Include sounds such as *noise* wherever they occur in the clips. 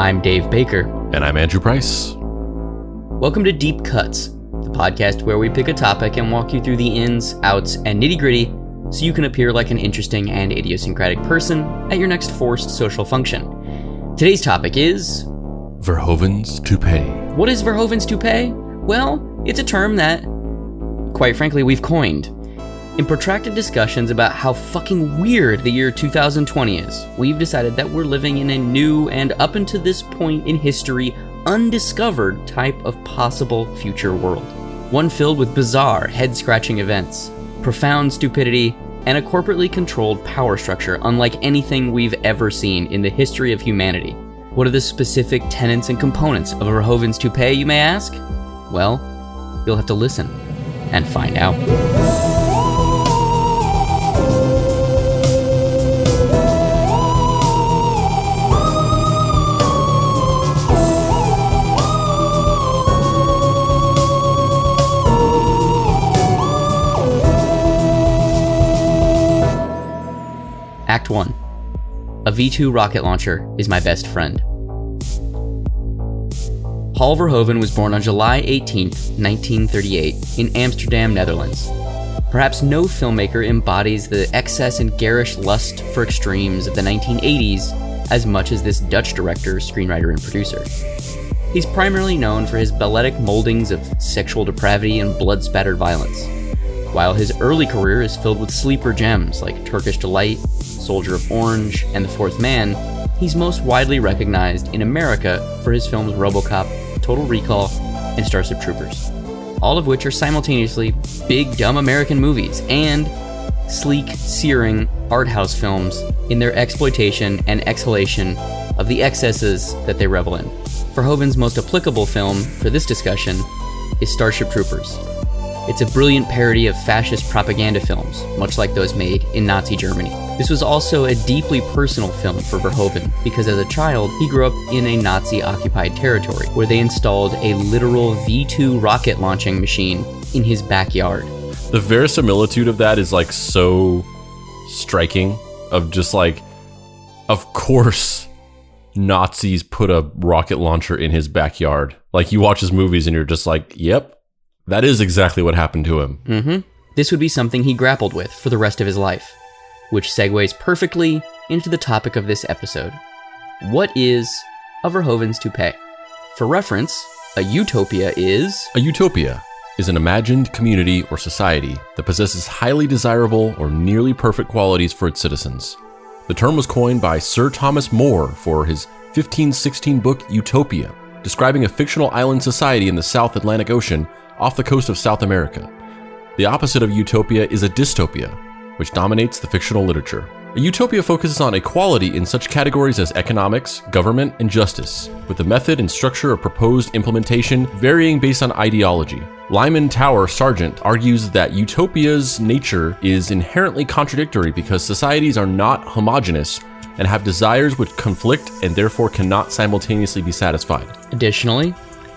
I'm Dave Baker. And I'm Andrew Price. Welcome to Deep Cuts, the podcast where we pick a topic and walk you through the ins, outs, and nitty gritty so you can appear like an interesting and idiosyncratic person at your next forced social function. Today's topic is Verhoeven's toupee. What is Verhoeven's toupee? Well, it's a term that, quite frankly, we've coined. In protracted discussions about how fucking weird the year 2020 is, we've decided that we're living in a new and up until this point in history undiscovered type of possible future world. One filled with bizarre, head scratching events, profound stupidity, and a corporately controlled power structure unlike anything we've ever seen in the history of humanity. What are the specific tenets and components of a Verhoeven's toupee, you may ask? Well, you'll have to listen and find out. Act 1 A V 2 rocket launcher is my best friend. Paul Verhoeven was born on July 18, 1938, in Amsterdam, Netherlands. Perhaps no filmmaker embodies the excess and garish lust for extremes of the 1980s as much as this Dutch director, screenwriter, and producer. He's primarily known for his balletic moldings of sexual depravity and blood spattered violence, while his early career is filled with sleeper gems like Turkish Delight, Soldier of Orange, and The Fourth Man, he's most widely recognized in America for his films Robocop, Total Recall, and Starship Troopers, all of which are simultaneously big, dumb American movies and sleek, searing art house films in their exploitation and exhalation of the excesses that they revel in. Verhoeven's most applicable film for this discussion is Starship Troopers. It's a brilliant parody of fascist propaganda films, much like those made in Nazi Germany. This was also a deeply personal film for Verhoeven because as a child, he grew up in a Nazi occupied territory where they installed a literal V 2 rocket launching machine in his backyard. The verisimilitude of that is like so striking, of just like, of course, Nazis put a rocket launcher in his backyard. Like you watch his movies and you're just like, yep, that is exactly what happened to him. hmm. This would be something he grappled with for the rest of his life, which segues perfectly into the topic of this episode. What is a Verhoeven's toupee? For reference, a utopia is A utopia is an imagined community or society that possesses highly desirable or nearly perfect qualities for its citizens. The term was coined by Sir Thomas More for his 1516 book Utopia, describing a fictional island society in the South Atlantic Ocean off the coast of South America. The opposite of utopia is a dystopia, which dominates the fictional literature. A utopia focuses on equality in such categories as economics, government, and justice, with the method and structure of proposed implementation varying based on ideology. Lyman Tower Sargent argues that utopia's nature is inherently contradictory because societies are not homogenous and have desires which conflict and therefore cannot simultaneously be satisfied. Additionally,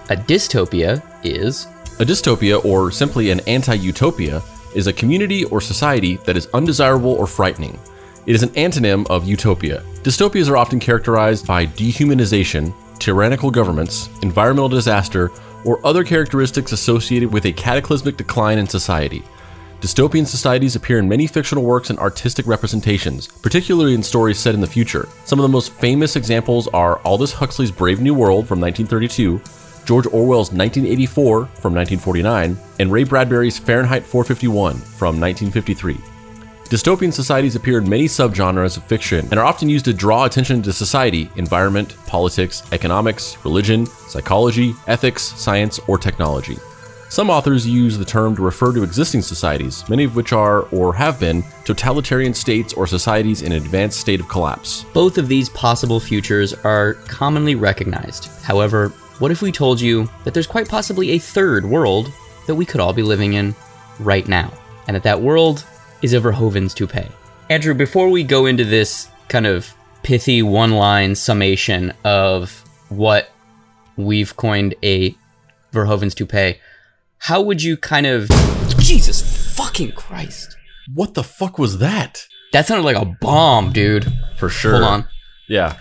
a dystopia is A dystopia, or simply an anti utopia, is a community or society that is undesirable or frightening. It is an antonym of utopia. Dystopias are often characterized by dehumanization, tyrannical governments, environmental disaster, or other characteristics associated with a cataclysmic decline in society. Dystopian societies appear in many fictional works and artistic representations, particularly in stories set in the future. Some of the most famous examples are Aldous Huxley's Brave New World from 1932, George Orwell's 1984 from 1949, and Ray Bradbury's Fahrenheit 451 from 1953. Dystopian societies appear in many subgenres of fiction and are often used to draw attention to society, environment, politics, economics, religion, psychology, ethics, science, or technology. Some authors use the term to refer to existing societies, many of which are, or have been, totalitarian states or societies in an advanced state of collapse. both of these possible futures are commonly recognized. However, what if we told you that there's quite possibly a third world that we could all be living in right now, and that that world is a Verhoeven's toupee? Andrew, before we go into this kind of pithy one-line summation of what we've coined a Verhoeven's toupee, how would you kind of Jesus fucking Christ? What the fuck was that? That sounded like a bomb, dude. For sure. Hold on. Yeah.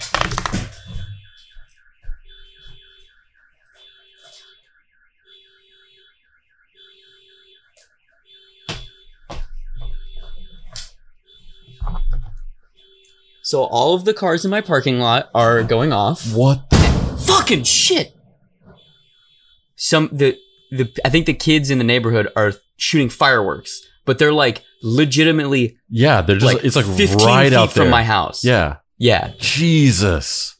So all of the cars in my parking lot are going off. What? The fucking shit. Some the the I think the kids in the neighborhood are shooting fireworks, but they're like legitimately Yeah, they're just like it's like 15 right feet out there from my house. Yeah. Yeah. Jesus.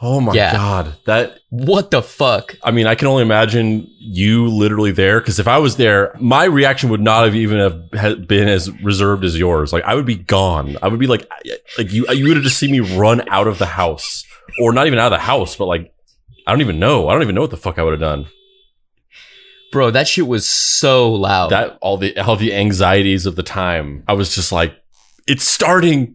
Oh my Yeah. god. That What the fuck? I mean, I can only imagine you literally there because if I was there, my reaction would not have even have been as reserved as yours. Like I would be gone. I would be like, like you, you would have just seen me run out of the house, or not even out of the house, but like I don't even know. I don't even know what the fuck I would have done. Bro, that shit was so loud. That all the all the anxieties of the time. I was just like, it's starting.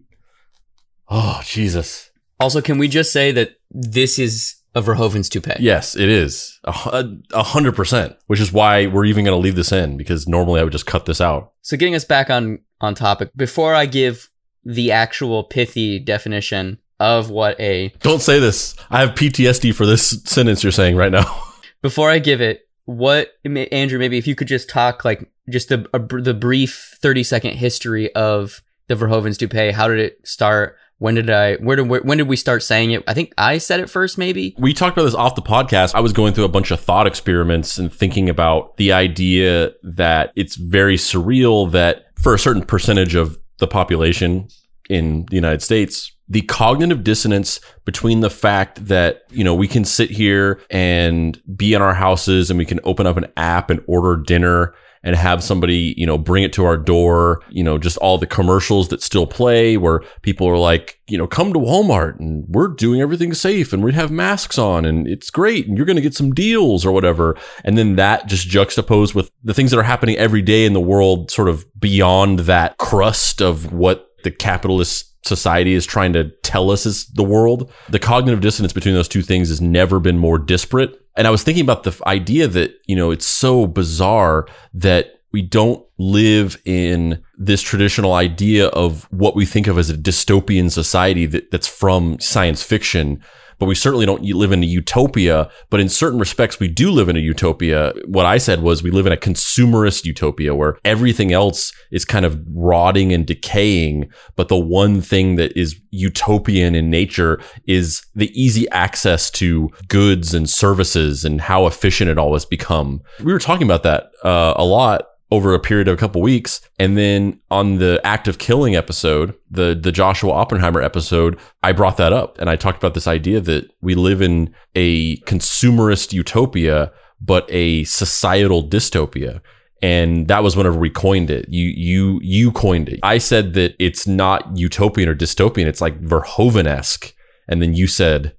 Oh Jesus. Also, can we just say that this is a Verhoeven's toupee? Yes, it is a hundred percent. Which is why we're even going to leave this in because normally I would just cut this out. So getting us back on on topic, before I give the actual pithy definition of what a Don't say this. I have PTSD for this sentence you're saying right now. *laughs* before I give it, what Andrew, maybe if you could just talk like just the a, the brief thirty second history of the Verhoeven's toupee. How did it start? When did I? Where did when did we start saying it? I think I said it first, maybe. We talked about this off the podcast. I was going through a bunch of thought experiments and thinking about the idea that it's very surreal that for a certain percentage of the population in the United States, the cognitive dissonance between the fact that, you know, we can sit here and be in our houses and we can open up an app and order dinner and have somebody, you know, bring it to our door, you know, just all the commercials that still play where people are like, you know, come to Walmart and we're doing everything safe and we have masks on and it's great and you're going to get some deals or whatever. And then that just juxtaposed with the things that are happening every day in the world, sort of beyond that crust of what the capitalist society is trying to tell us is the world. The cognitive dissonance between those two things has never been more disparate. And I was thinking about the idea that, you know, it's so bizarre that we don't live in this traditional idea of what we think of as a dystopian society that, that's from science fiction. But we certainly don't live in a utopia. But in certain respects, we do live in a utopia. What I said was we live in a consumerist utopia where everything else is kind of rotting and decaying. But the one thing that is utopian in nature is the easy access to goods and services and how efficient it all has become. We were talking about that uh, a lot over a period of a couple weeks. And then on the act of killing episode, the the Joshua Oppenheimer episode, I brought that up and I talked about this idea that we live in a consumerist utopia, but a societal dystopia. And that was whenever we coined it. You you you coined it. I said that it's not utopian or dystopian. It's like Verhoeven-esque. And then you said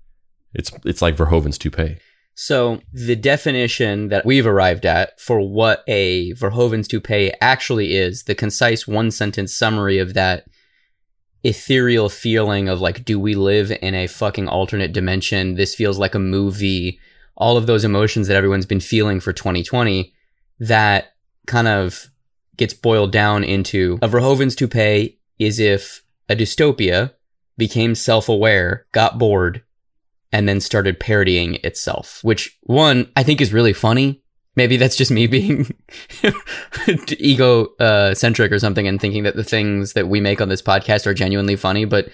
it's it's like Verhoeven's toupee. So the definition that we've arrived at for what a Verhoeven's toupee actually is, the concise one sentence summary of that ethereal feeling of like, do we live in a fucking alternate dimension? This feels like a movie. All of those emotions that everyone's been feeling for 2020, that kind of gets boiled down into a Verhoeven's toupee is if a dystopia became self-aware, got bored, and then started parodying itself, which one I think is really funny. Maybe that's just me *laughs* being *laughs* ego uh, centric or something and thinking that the things that we make on this podcast are genuinely funny. But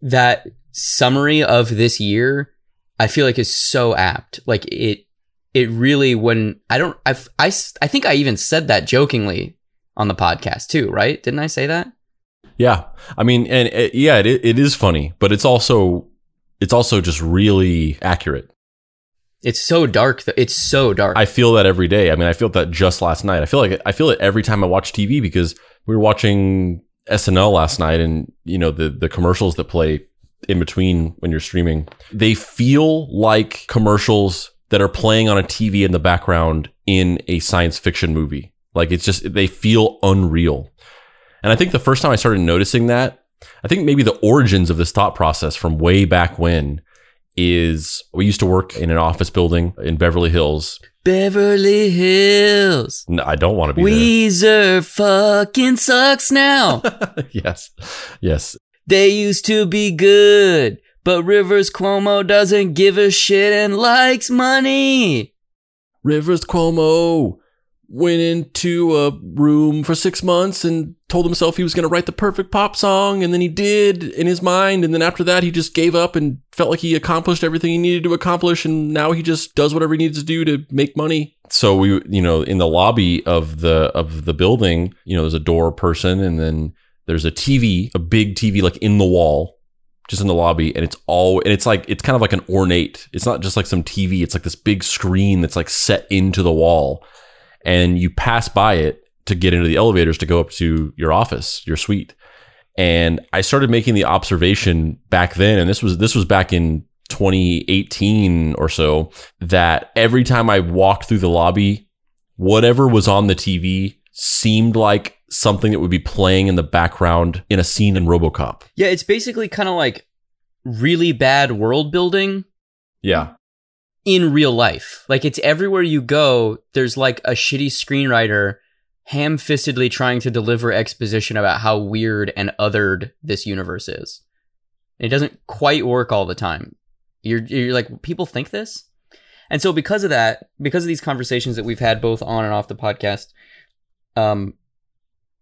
that summary of this year, I feel like is so apt. Like it, it really when I don't, I, I, I think I even said that jokingly on the podcast too, right? Didn't I say that? Yeah, I mean, and yeah, it it is funny, but it's also it's also just really accurate. It's so dark. Th- it's so dark. I feel that every day. I mean, I feel that just last night. I feel like I feel it every time I watch TV because we were watching SNL last night, and you know the the commercials that play in between when you're streaming, they feel like commercials that are playing on a TV in the background in a science fiction movie. Like it's just they feel unreal. And I think the first time I started noticing that, I think maybe the origins of this thought process from way back when is we used to work in an office building in Beverly Hills. Beverly Hills. No, I don't want to be Weezer fucking sucks now. *laughs* yes. Yes. they used to be good, but Rivers Cuomo doesn't give a shit and likes money. Rivers Cuomo went into a room for six months and told himself he was going to write the perfect pop song. And then he did in his mind. And then after that, he just gave up and felt like he accomplished everything he needed to accomplish. And now he just does whatever he needs to do to make money. So we, you know, in the lobby of the, of the building, you know, there's a door person and then there's a TV, a big TV like in the wall just in the lobby and it's all and it's like it's kind of like an ornate it's not just like some tv it's like this big screen that's like set into the wall and you pass by it to get into the elevators to go up to your office your suite and i started making the observation back then and this was this was back in 2018 or so that every time i walked through the lobby whatever was on the tv seemed like something that would be playing in the background in a scene in RoboCop. Yeah, it's basically kind of like really bad world building Yeah. In real life. Like it's everywhere you go, there's like a shitty screenwriter ham fistedly trying to deliver exposition about how weird and othered this universe is. It doesn't quite work all the time. You're, you're like, people think this? And so because of that, because of these conversations that we've had both on and off the podcast, um,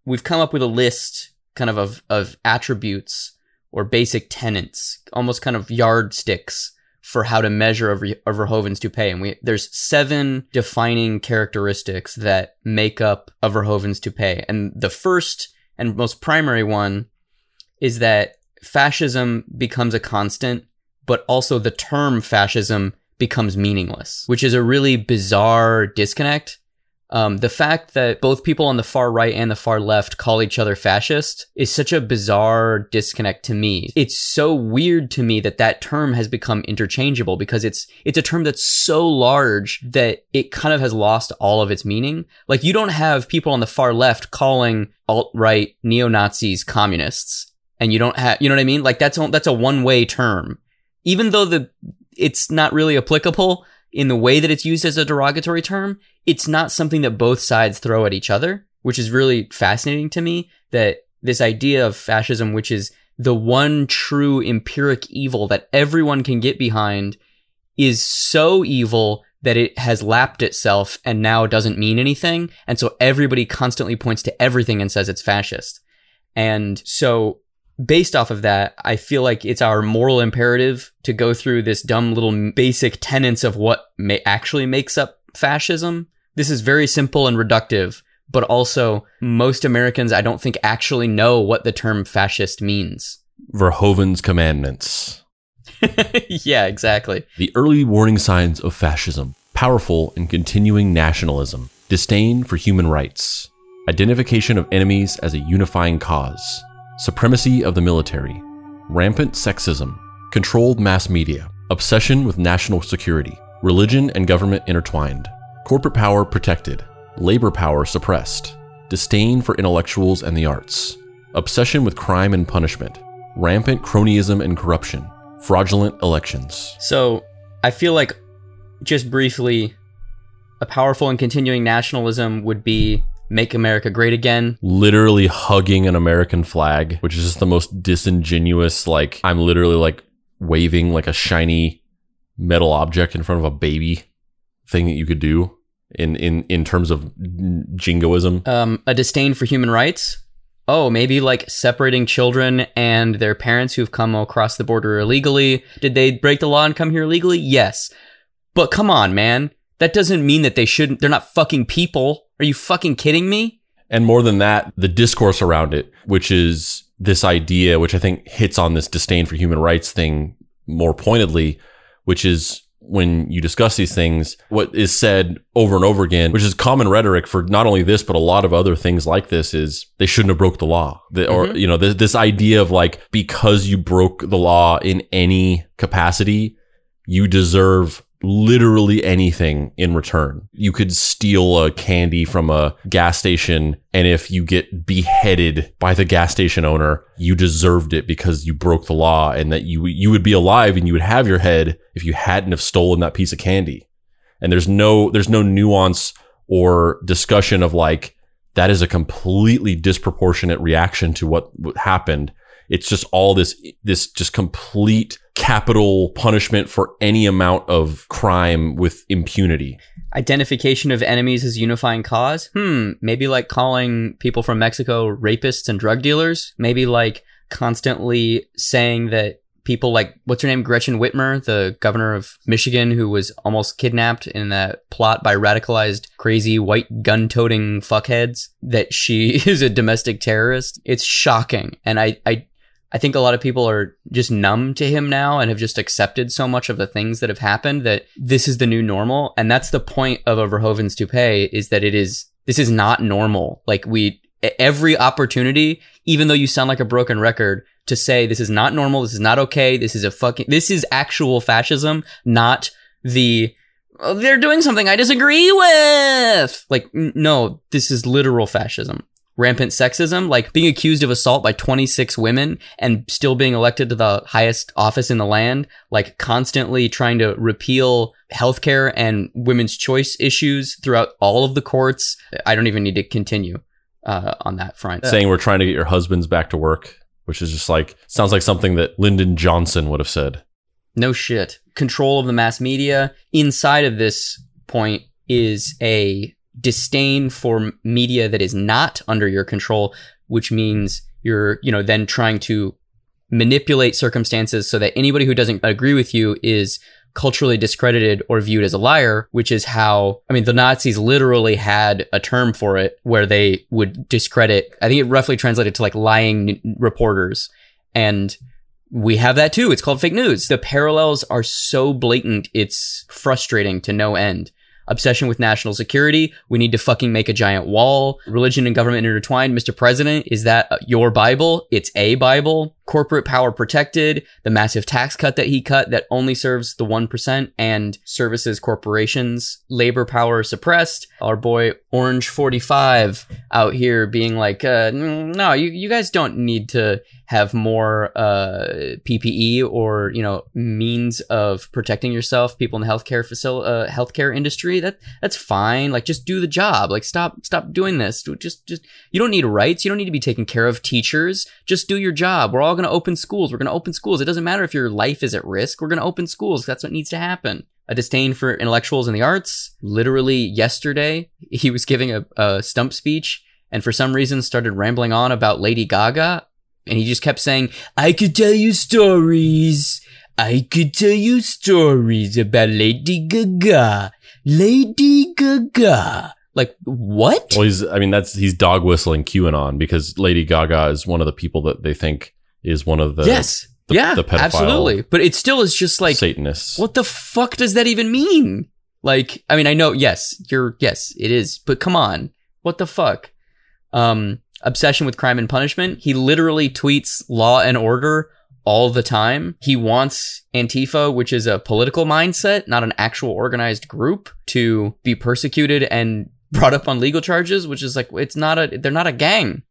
we've come up with a list kind of of, of attributes or basic tenets, almost kind of yardsticks for how to measure a, Ver- a Verhoeven's toupee. And we, there's seven defining characteristics that make up a Verhoeven's toupee. And the first and most primary one is that fascism becomes a constant, but also the term fascism becomes meaningless, which is a really bizarre disconnect um, the fact that both people on the far right and the far left call each other fascist is such a bizarre disconnect to me. It's so weird to me that that term has become interchangeable because it's it's a term that's so large that it kind of has lost all of its meaning. Like you don't have people on the far left calling alt right neo Nazis communists, and you don't have you know what I mean? Like that's a, that's a one way term, even though the it's not really applicable in the way that it's used as a derogatory term, it's not something that both sides throw at each other, which is really fascinating to me that this idea of fascism, which is the one true empiric evil that everyone can get behind, is so evil that it has lapped itself and now doesn't mean anything. And so everybody constantly points to everything and says it's fascist. And so based off of that, I feel like it's our moral imperative to go through this dumb little basic tenets of what may actually makes up fascism. This is very simple and reductive, but also most Americans, I don't think actually know what the term fascist means. Verhoeven's commandments. *laughs* yeah, exactly. The early warning signs of fascism powerful and continuing nationalism, disdain for human rights, identification of enemies as a unifying cause, supremacy of the military, rampant sexism, controlled mass media, obsession with national security, religion and government intertwined, corporate power protected, labor power suppressed, disdain for intellectuals and the arts, obsession with crime and punishment, rampant cronyism and corruption, fraudulent elections. So I feel like, just briefly, a powerful and continuing nationalism would be make America great again. Literally hugging an American flag, which is just the most disingenuous, like, I'm literally like waving like a shiny metal object in front of a baby thing that you could do in, in, in terms of jingoism. Um, a disdain for human rights. Oh, maybe like separating children and their parents who've come across the border illegally. Did they break the law and come here illegally? Yes. But come on, man. That doesn't mean that they shouldn't, they're not fucking people. Are you fucking kidding me? And more than that, the discourse around it, which is this idea, which I think hits on this disdain for human rights thing more pointedly, which is when you discuss these things, what is said over and over again, which is common rhetoric for not only this, but a lot of other things like this is they shouldn't have broke the law. The, or, Mhm. you know, this, this idea of like, because you broke the law in any capacity, you deserve literally anything in return. You could steal a candy from a gas station and if you get beheaded by the gas station owner, you deserved it because you broke the law and that you you would be alive and you would have your head if you hadn't have stolen that piece of candy. And there's no there's no nuance or discussion of like that is a completely disproportionate reaction to what, happened. It's just all this this just complete capital punishment for any amount of crime with impunity. identification of enemies as unifying cause? Hmm, maybe like calling people from Mexico rapists and drug dealers. Maybe like constantly saying that people like what's her name Gretchen Whitmer, the governor of Michigan who was almost kidnapped in that plot by radicalized crazy white gun-toting fuckheads that she *laughs* is a domestic terrorist. It's shocking. And I I I think a lot of people are just numb to him now and have just accepted so much of the things that have happened that this is the new normal. And that's the point of a Verhoeven's toupee is that it is, this is not normal. Like we, every opportunity, even though you sound like a broken record, to say this is not normal, this is not okay, this is a fucking, this is actual fascism, not the, "Oh, they're doing something I disagree with. Like, n- no, this is literal fascism rampant sexism, like being accused of assault by 26 women and still being elected to the highest office in the land, like constantly trying to repeal healthcare and women's choice issues throughout all of the courts. I don't even need to continue uh, on that front. saying we're trying to get your husbands back to work, which is just like sounds like something that Lyndon Johnson would have said. No shit. Control of the mass media. Inside of this point is a disdain for media that is not under your control, which means you're, you know, then trying to manipulate circumstances so that anybody who doesn't agree with you is culturally discredited or viewed as a liar, which is how, I mean, the Nazis literally had a term for it where they would discredit, I think it roughly translated to like lying n- reporters. And we have that too. It's called fake news. The parallels are so blatant, it's frustrating to no end. Obsession with national security. We need to fucking make a giant wall. Religion and government intertwined. Mr. President, is that uh, your Bible? It's a Bible. Corporate power protected. The massive tax cut that he cut that only serves the 1% and services corporations. Labor power suppressed. Our boy Orange 45 out here being like, uh, "Mm, no, you, you guys don't need to have more uh, PPE or you know means of protecting yourself. People in the healthcare facil- uh, healthcare industry that that's fine. Like just do the job. Like stop stop doing this. Just just you don't need rights. You don't need to be taken care of. Teachers, just do your job. We're all going to open schools. We're going to open schools. It doesn't matter if your life is at risk. We're going to open schools. That's what needs to happen. A disdain for intellectuals in the arts. Literally yesterday, he was giving a, a stump speech and for some reason started rambling on about Lady Gaga and he just kept saying, I could tell you stories. I could tell you stories about Lady Gaga. Lady Gaga. Like, what? Well, he's I mean that's he's dog whistling QAnon because Lady Gaga is one of the people that they think is one of the yes. the- yeah, the pedophile absolutely. But it still is just like, Satanists. what the fuck does that even mean? Like, I mean, I know, yes, you're, yes, it is, but come on. What the fuck? Um, obsession with crime and punishment. He literally tweets law and order all the time. He wants Antifa, which is a political mindset, not an actual organized group, to be persecuted and brought up on legal charges, which is like, it's not a, they're not a gang.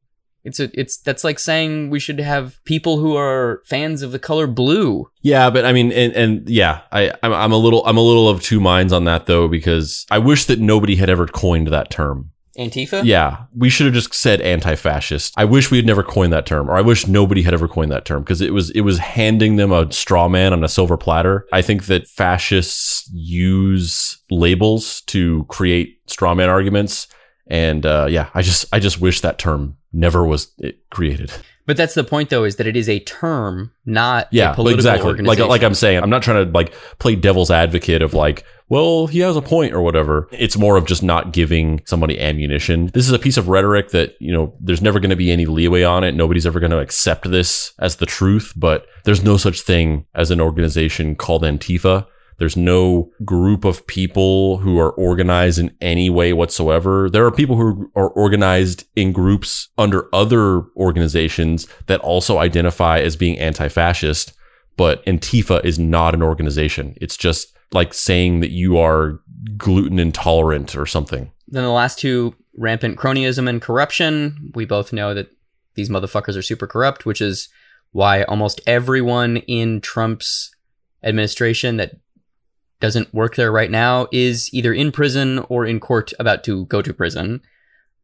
It's a, it's, that's like saying we should have people who are fans of the color blue. Yeah, but I mean, and, and yeah, I I'm, I'm a little I'm a little of two minds on that though because I wish that nobody had ever coined that term. Antifa? Yeah, we should have just said anti-fascist. I wish we had never coined that term, or I wish nobody had ever coined that term because it was it was handing them a straw man on a silver platter. I think that fascists use labels to create straw man arguments, and uh, yeah, I just I just wish that term never was created. But that's the point, though, is that it is a term, not Yeah, a political exactly. Like like I'm saying, I'm not trying to like play devil's advocate of like, well, he has a point or whatever. It's more of just not giving somebody ammunition. This is a piece of rhetoric that, you know, there's never going to be any leeway on it. Nobody's ever going to accept this as the truth, but there's no such thing as an organization called Antifa. There's no group of people who are organized in any way whatsoever. There are people who are organized in groups under other organizations that also identify as being anti-fascist, but Antifa is not an organization. It's just like saying that you are gluten intolerant or something. then the last two, rampant cronyism and corruption. We both know that these motherfuckers are super corrupt, which is why almost everyone in Trump's administration that doesn't work there right now is either in prison or in court about to go to prison.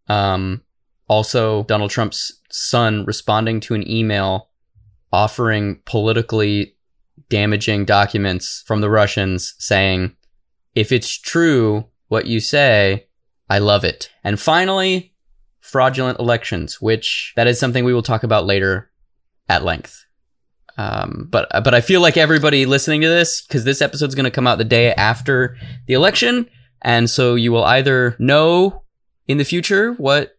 Um, also, Donald Trump's son responding to an email offering politically damaging documents from the Russians saying, if it's true what you say. I love it. And finally, fraudulent elections, which that is something we will talk about later at length. Um, but but I feel like everybody listening to this, because this episode is going to come out the day after the election, and so you will either know in the future what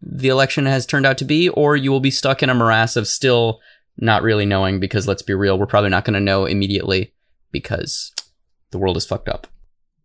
the election has turned out to be, or you will be stuck in a morass of still not really knowing. Because let's be real, we're probably not going to know immediately because the world is fucked up.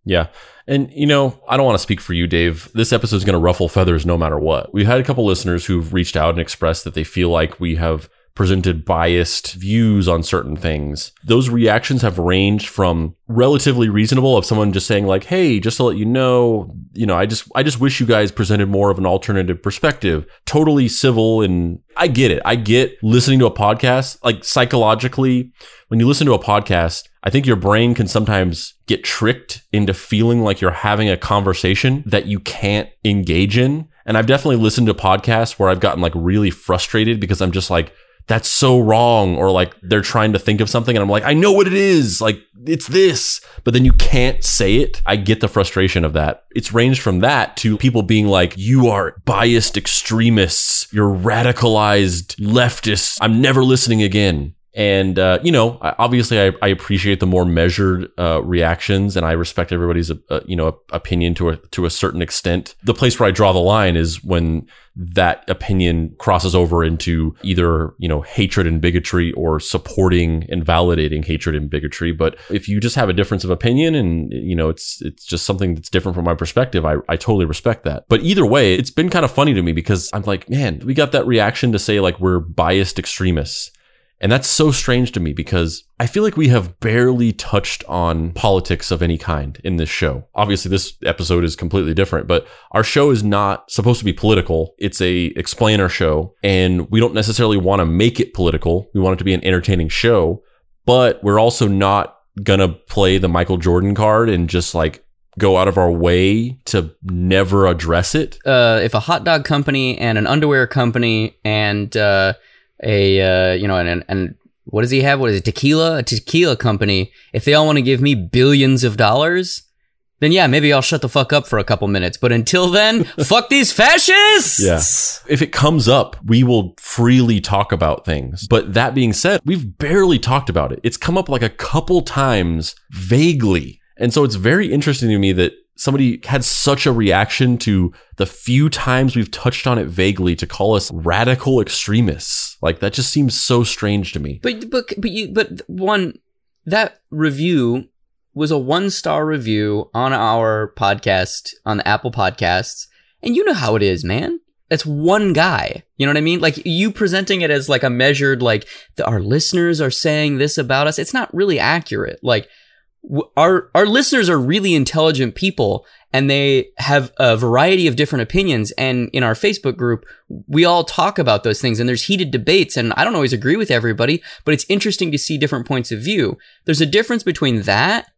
Yeah. And, you know, I don't want to speak for you, Dave. This episode is going to ruffle feathers no matter what. We've had a couple listeners who've reached out and expressed that they feel like we have presented biased views on certain things. Those reactions have ranged from relatively reasonable of someone just saying like, "Hey, just to let you know, you know, I just I just wish you guys presented more of an alternative perspective." Totally civil and I get it. I get listening to a podcast like psychologically when you listen to a podcast, I think your brain can sometimes get tricked into feeling like you're having a conversation that you can't engage in. And I've definitely listened to podcasts where I've gotten like really frustrated because I'm just like that's so wrong or like they're trying to think of something and I'm like I know what it is like it's this. But then you can't say it. I get the frustration of that. It's ranged from that to people being like you are biased extremists. You're radicalized leftists. I'm never listening again and uh, you know, obviously, I, I, appreciate the more measured uh, reactions, and I respect everybody's uh, you know opinion to a to a certain extent. The place where I draw the line is when that opinion crosses over into either you know hatred and bigotry or supporting and validating hatred and bigotry. But if you just have a difference of opinion, and you know it's it's just something that's different from my perspective, I I totally respect that. But either way, it's been kind of funny to me because I'm like, man, we got that reaction to say like we're biased extremists and that's so strange to me because I feel like we have barely touched on politics of any kind in this show. Obviously, this episode is completely different, but our show is not supposed to be political. It's a explainer show, and we don't necessarily want to make it political. We want it to be an entertaining show, but we're also not gonna play the Michael Jordan card and just like go out of our way to never address it. Uh, if a hot dog company and an underwear company and uh, a uh, you know and and what does he have? What is it? Tequila, a tequila company. If they all want to give me billions of dollars, then yeah, maybe I'll shut the fuck up for a couple minutes. But until then, *laughs* fuck these fascists. Yeah. If it comes up, we will freely talk about things. But that being said, we've barely talked about it. It's come up like a couple times vaguely. And so it's very interesting to me that somebody had such a reaction to the few times we've touched on it vaguely to call us radical extremists. Like that just seems so strange to me. But but but you but one that review was a one star review on our podcast on the Apple Podcasts, and you know how it is, man. It's one guy. You know what I mean? Like you presenting it as like a measured, like the, our listeners are saying this about us. It's not really accurate. Like our our listeners are really intelligent people and they have a variety of different opinions. And in our Facebook group we all talk about those things and there's heated debates and I don't always agree with everybody but it's interesting to see different points of view. There's a difference between that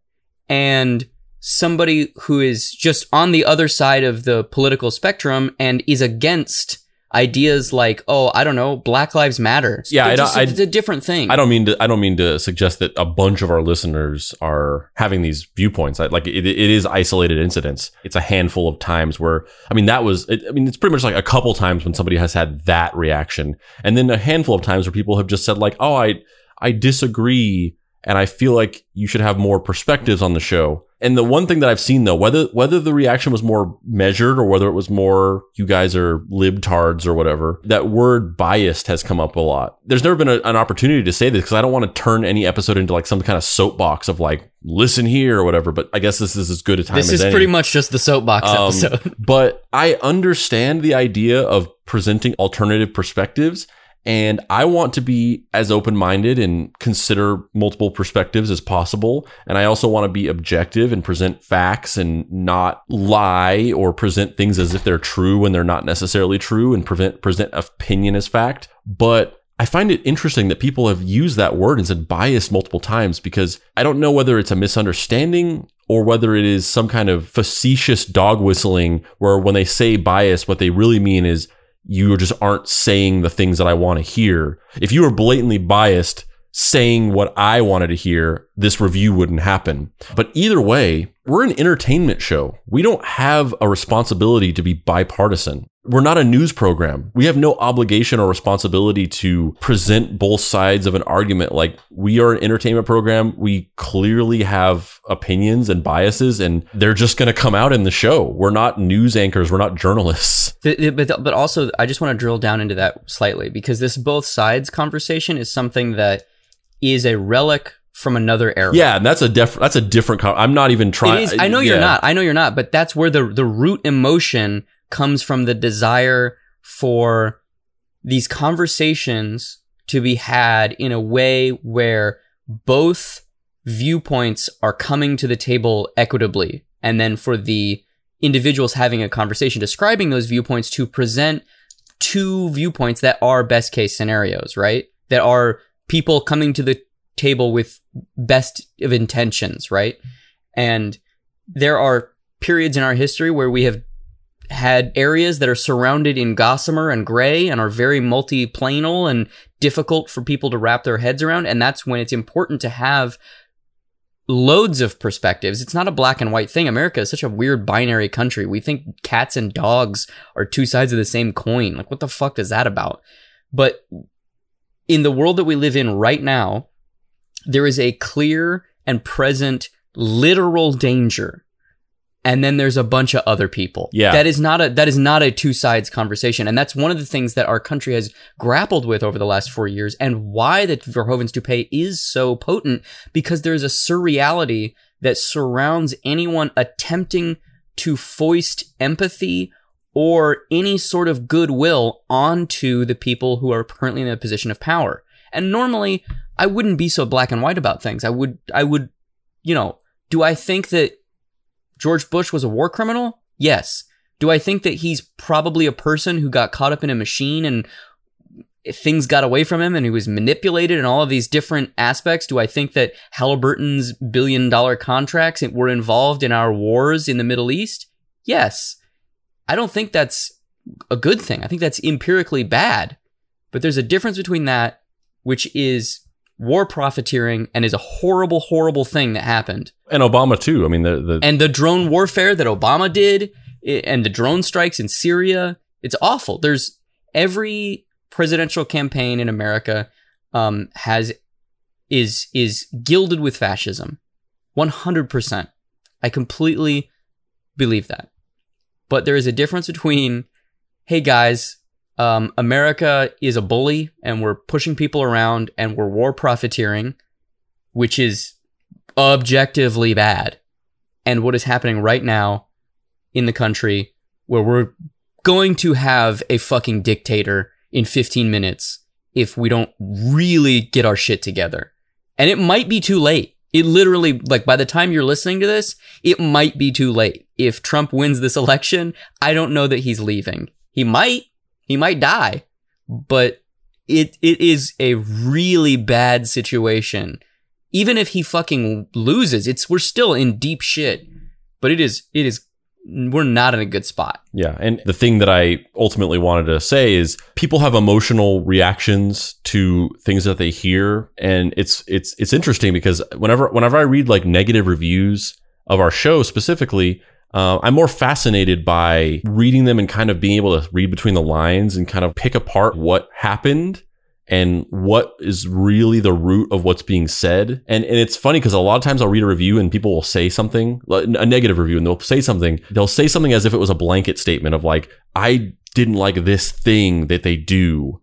and somebody who is just on the other side of the political spectrum and is against ideas like, oh, I don't know, Black Lives Matter. Yeah, I don't, it's a different thing. I don't mean to. I don't mean to suggest that a bunch of our listeners are having these viewpoints. like it, it is isolated incidents. It's a handful of times where I mean that was. It, I mean it's pretty much like a couple times when somebody has had that reaction, and then a handful of times where people have just said like, oh, I I disagree, and I feel like you should have more perspectives on the show. And the one thing that I've seen though, whether whether the reaction was more measured or whether it was more you guys are libtards or whatever, that word biased has come up a lot. There's never been a, an opportunity to say this because I don't want to turn any episode into like some kind of soapbox of like listen here or whatever. But I guess this is as good a time. This is any. pretty much just the soapbox um, episode. *laughs* but I understand the idea of presenting alternative perspectives and I want to be as open minded and consider multiple perspectives as possible. And I also want to be objective and present facts and not lie or present things as if they're true when they're not necessarily true and prevent, present opinion as fact. But I find it interesting that people have used that word and said bias multiple times because I don't know whether it's a misunderstanding or whether it is some kind of facetious dog whistling where when they say bias, what they really mean is you just aren't saying the things that I want to hear. If you were blatantly biased saying what I wanted to hear, this review wouldn't happen. But either way, we're an entertainment show. We don't have a responsibility to be bipartisan. We're not a news program. We have no obligation or responsibility to present both sides of an argument. Like we are an entertainment program. We clearly have opinions and biases and they're just going to come out in the show. We're not news anchors. We're not journalists. *laughs* But, but also, I just want to drill down into that slightly because this both sides conversation is something that is a relic from another era. Yeah, and that's a def- that's a different. Com- I'm not even trying. I know you're not. I know you're not. But that's where the the root emotion comes from the desire for these conversations to be had in a way where both viewpoints are coming to the table equitably and then for the individuals having a conversation describing those viewpoints to present two viewpoints that are best case scenarios right that are people coming to the table with best of intentions right and there are periods in our history where we have had areas that are surrounded in gossamer and gray and are very multiplanal and difficult for people to wrap their heads around. And that's when it's important to have loads of perspectives. It's not a black and white thing. America is such a weird binary country. We think cats and dogs are two sides of the same coin. Like, what the fuck is that about? But in the world that we live in right now, there is a clear and present literal danger and then there's a bunch of other people. Yeah. That is not a that is not a two sides conversation. And that's one of the things that our country has grappled with over the last four years and why the Verhoeven's Toupee is so potent because there's a surreality that surrounds anyone attempting to foist empathy or any sort of goodwill onto the people who are currently in a position of power. And normally I wouldn't be so black and white about things. I would I would you know, do I think that George Bush was a war criminal? Yes. Do I think that he's probably a person who got caught up in a machine and things got away from him and he was manipulated in all of these different aspects? Do I think that Halliburton's billion dollar contracts were involved in our wars in the Middle East? Yes. I don't think that's a good thing. I think that's empirically bad. But there's a difference between that, which is war profiteering and is a horrible, horrible thing that happened. And Obama too. I mean, the, the and the drone warfare that Obama did, and the drone strikes in Syria. It's awful. There's every presidential campaign in America um, has is is gilded with fascism, one hundred percent. I completely believe that. But there is a difference between, hey guys, um, America is a bully and we're pushing people around and we're war profiteering, which is objectively bad. And what is happening right now in the country where we're going to have a fucking dictator in 15 minutes if we don't really get our shit together. And it might be too late. It literally, like, by the time you're listening to this, it might be too late. If Trump wins this election, I don't know that he's leaving. He might, he might die, but it it is a really bad situation. Even if he fucking loses, it's we're still in deep shit. But it is it is we're not in a good spot. Yeah, and the thing that I ultimately wanted to say is people have emotional reactions to things that they hear and it's it's it's interesting because whenever whenever I read like negative reviews of our show specifically, uh, I'm more fascinated by reading them and kind of being able to read between the lines and kind of pick apart what happened and what is really the root of what's being said. And and it's funny because a lot of times I'll read a review and people will say something, a negative review, and they'll say something. They'll say something as if it was a blanket statement of like, I didn't like this thing that they do.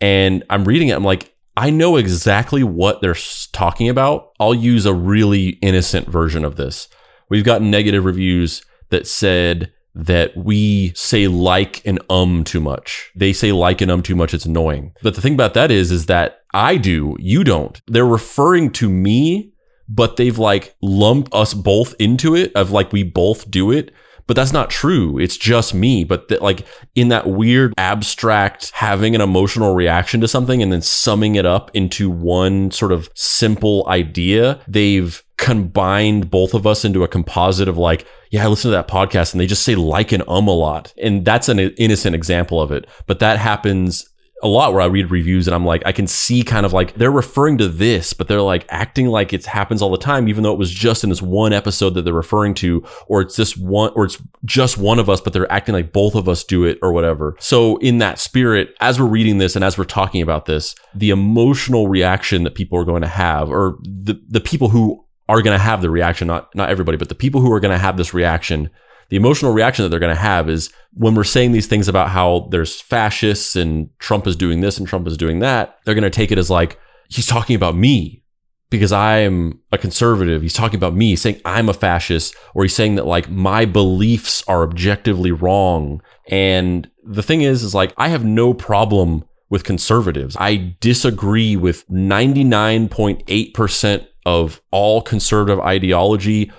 And I'm reading it, I'm like, I know exactly what they're talking about. I'll use a really innocent version of this. We've gotten negative reviews that said that we say like and um too much. They say like and um too much. It's annoying. But the thing about that is, is that I do, you don't. They're referring to me, but they've like lumped us both into it of like we both do it. But that's not true. It's just me. But th- like in that weird abstract having an emotional reaction to something and then summing it up into one sort of simple idea, they've combined both of us into a composite of like, yeah, I listen to that podcast and they just say like and um a lot. And that's an innocent example of it. But that happens a lot where I read reviews and I'm like, I can see kind of like they're referring to this, but they're like acting like it happens all the time, even though it was just in this one episode that they're referring to, or it's this one, or it's just one of us, but they're acting like both of us do it or whatever. So in that spirit, as we're reading this and as we're talking about this, the emotional reaction that people are going to have, or the, the people who are going to have the reaction, not, not everybody, but the people who are going to have this reaction the emotional reaction that they're going to have is when we're saying these things about how there's fascists and Trump is doing this and Trump is doing that, they're going to take it as like, he's talking about me because I'm a conservative. He's talking about me, saying I'm a fascist, or he's saying that like my beliefs are objectively wrong. And the thing is, is like, I have no problem with conservatives. I disagree with 99.8% of all conservative ideology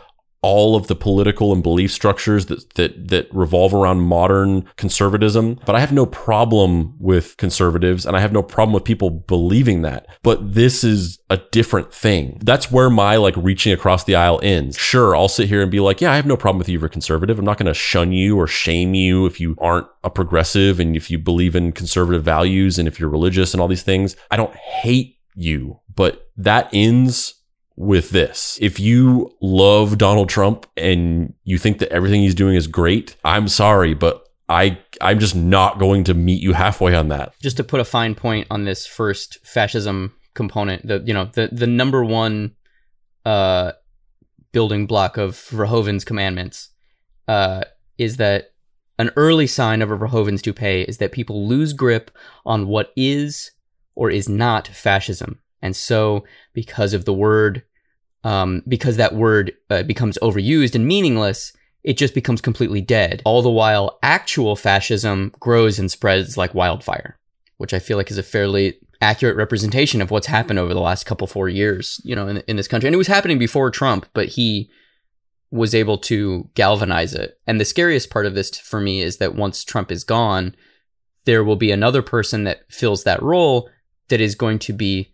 all of the political and belief structures that that that revolve around modern conservatism. But I have no problem with conservatives and I have no problem with people believing that. But this is a different thing. That's where my like reaching across the aisle ends. Sure, I'll sit here and be like, yeah, I have no problem with you for conservative. I'm not going to shun you or shame you if you aren't a progressive and if you believe in conservative values and if you're religious and all these things. I don't hate you, but that ends with this. If you love Donald Trump and you think that everything he's doing is great, I'm sorry, but I I'm just not going to meet you halfway on that. Just to put a fine point on this first fascism component, the you know, the the number one uh building block of Verhoeven's commandments uh is that an early sign of a Verhoeven's toupee is that people lose grip on what is or is not fascism. And so, because of the word, um, because that word uh, becomes overused and meaningless, it just becomes completely dead. All the while, actual fascism grows and spreads like wildfire, which I feel like is a fairly accurate representation of what's happened over the last couple four years, you know, in, in this country. And it was happening before Trump, but he was able to galvanize it. And the scariest part of this for me is that once Trump is gone, there will be another person that fills that role that is going to be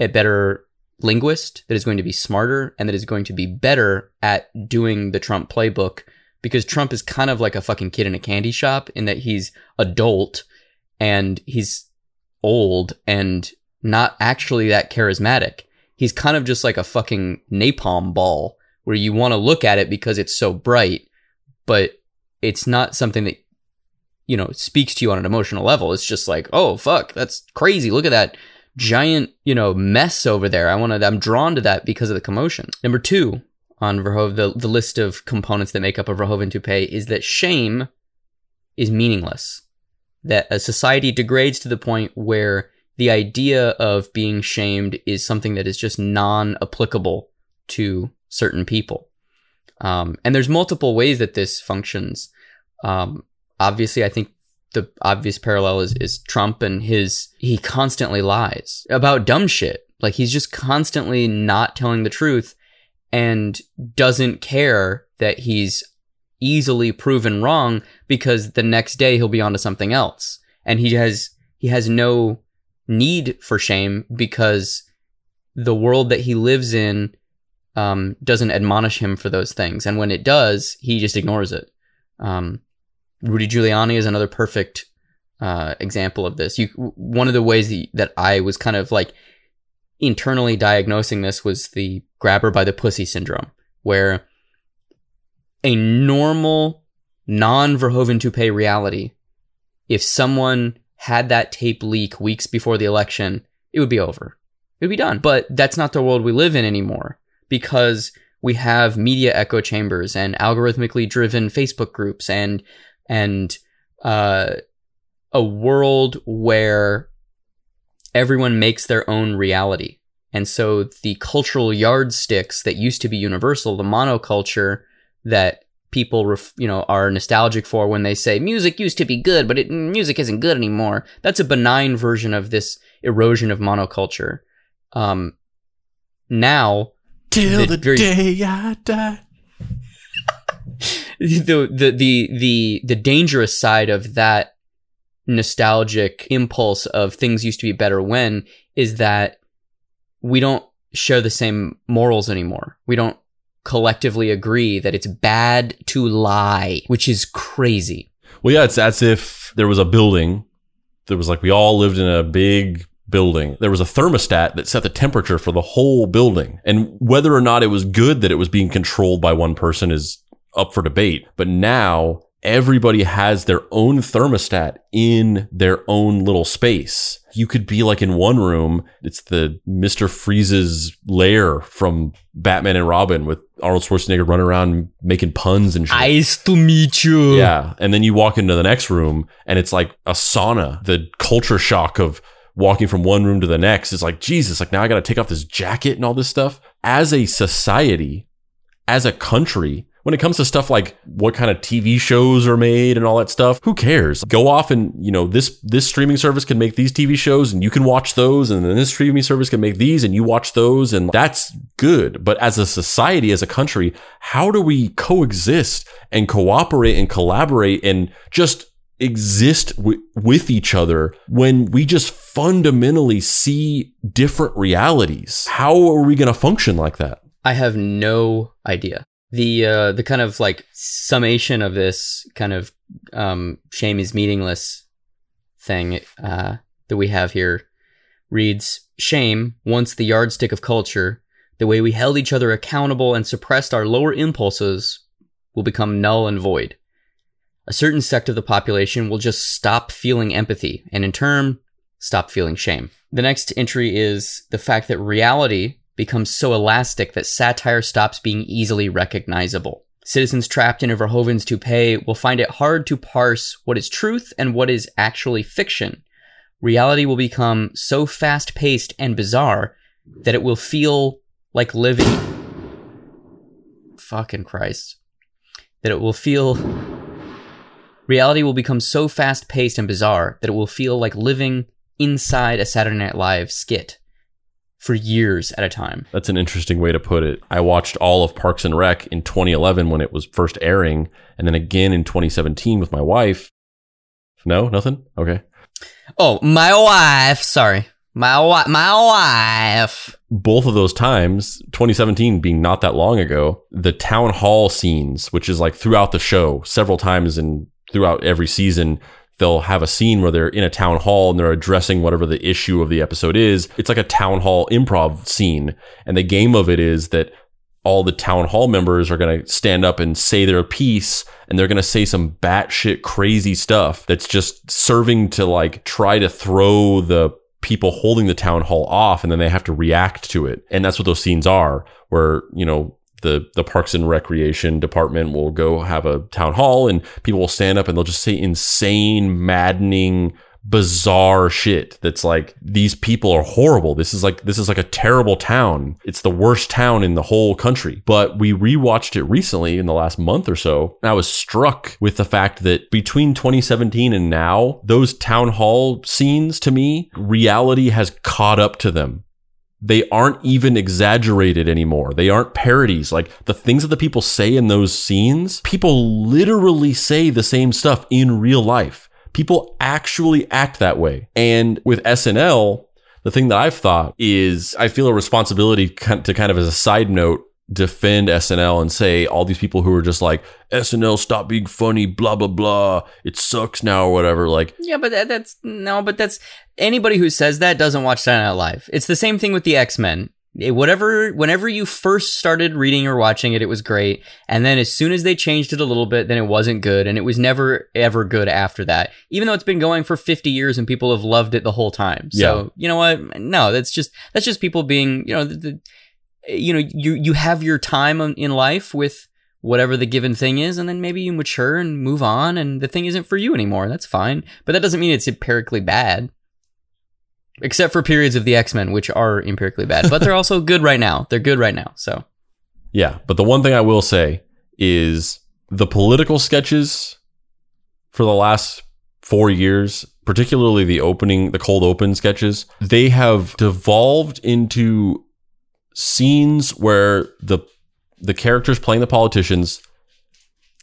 a better linguist, that is going to be smarter, and that is going to be better at doing the Trump playbook because Trump is kind of like a fucking kid in a candy shop in that he's adult and he's old and not actually that charismatic. He's kind of just like a fucking napalm ball where you want to look at it because it's so bright, but it's not something that you know speaks to you on an emotional level. It's just like, "Oh fuck, that's crazy. Look at that giant, you know, mess over there. I want to, I'm drawn to that because of the commotion. Number two on Verhoeven, the, the list of components that make up a Verhoeven toupee is that shame is meaningless. That a society degrades to the point where the idea of being shamed is something that is just non applicable to certain people. Um, and there's multiple ways that this functions. Um, obviously, I think the obvious parallel is is Trump and his he constantly lies about dumb shit. Like he's just constantly not telling the truth and doesn't care that he's easily proven wrong because the next day he'll be onto something else. And he has he has no need for shame because the world that he lives in um, doesn't admonish him for those things. And when it does, he just ignores it. Um, Rudy Giuliani is another perfect uh, example of this. You one of the ways that, I was kind of like internally diagnosing this was the grabber by the pussy syndrome, where a normal non Verhoeven toupee reality, if someone had that tape leak weeks before the election, it would be over. It would be done. But that's not the world we live in anymore because we have media echo chambers and algorithmically driven Facebook groups and and uh, a world where everyone makes their own reality. And so the cultural yardsticks that used to be universal, the monoculture that people ref, you know are nostalgic for when they say music used to be good but it, music isn't good anymore. That's a benign version of this erosion of monoculture. Um now till the, the very, day i die the, the the the the dangerous side of that nostalgic impulse of things used to be better when is that we don't share the same morals anymore. We don't collectively agree that it's bad to lie, which is crazy. Well, yeah, it's as if there was a building there was like we all lived in a big building. There was a thermostat that set the temperature for the whole building. And whether or not it was good that it was being controlled by one person is up for debate. But now everybody has their own thermostat in their own little space. You could be like in one room, it's the Mr. Freeze's lair from Batman and Robin with Arnold Schwarzenegger running around making puns and shit. Nice to meet you. Yeah. And then you walk into the next room and it's like a sauna. The culture shock of walking from one room to the next is like, Jesus, like now I got to take off this jacket and all this stuff. As a society, as a country, when it comes to stuff like what kind of TV shows are made and all that stuff, who cares? Go off and, you know, this this streaming service can make these TV shows and you can watch those and then this streaming service can make these and you watch those and that's good. But as a society, as a country, how do we coexist and cooperate and collaborate and just exist w- with each other when we just fundamentally see different realities? How are we going to function like that? I have no idea the uh, the kind of like summation of this kind of um, shame is meaningless thing uh, that we have here reads shame once the yardstick of culture the way we held each other accountable and suppressed our lower impulses will become null and void. A certain sect of the population will just stop feeling empathy and in turn stop feeling shame. The next entry is the fact that reality becomes so elastic that satire stops being easily recognizable. Citizens trapped in a Verhoeven's toupee will find it hard to parse what is truth and what is actually fiction. Reality will become so fast paced and bizarre that it will feel like living. Fucking Christ. That it will feel. Reality will become so fast paced and bizarre that it will feel like living inside a Saturday Night Live skit for years at a time. That's an interesting way to put it. I watched all of Parks and Rec in 2011 when it was first airing, and then again in 2017 with my wife. No, nothing. Okay. Oh, my wife. Sorry, my wife. My wife. Both of those times, 2017 being not that long ago, the town hall scenes, which is like throughout the show, several times and throughout every season, they'll have a scene where they're in a town hall and they're addressing whatever the issue of the episode is. It's like a town hall improv scene. And the game of it is that all the town hall members are going to stand up and say their piece and they're going to say some batshit crazy stuff that's just serving to like try to throw the people holding the town hall off and then they have to react to it. And that's what those scenes are where, you know, the the Parks and Recreation department will go have a town hall and people will stand up and they'll just say insane, maddening, bizarre shit that's like these people are horrible. This is like this is like a terrible town. It's the worst town in the whole country. But we rewatched it recently in the last month or so. And I was struck with the fact that between 2017 and now, those town hall scenes to me, reality has caught up to them they aren't even exaggerated anymore. They aren't parodies. Like the things that the people say in those scenes, people literally say the same stuff in real life. People actually act that way. And with SNL, the thing that I've thought is I feel a responsibility to kind of as a side note defend SNL and say all these people who are just like SNL stop being funny blah blah blah. It sucks now or whatever. Like yeah but that, that's no but that's anybody who says that doesn't watch Saturday Night Live. It's the same thing with the X-Men. It, whatever whenever you first started reading or watching it it was great. And then as soon as they changed it a little bit then it wasn't good. And it was never ever good after that. Even though it's been going for 50 years and people have loved it the whole time. So yeah. you know what? No that's just that's just people being you know the, the you know you you have your time in life with whatever the given thing is and then maybe you mature and move on and the thing isn't for you anymore. That's fine. But that doesn't mean it's empirically bad. Except for periods of the x-men which are empirically bad. But they're also good right now. They're good right now so. Yeah but the one thing i will say is the political sketches for the last four years particularly the opening the cold open sketches they have devolved into scenes where the the characters playing the politicians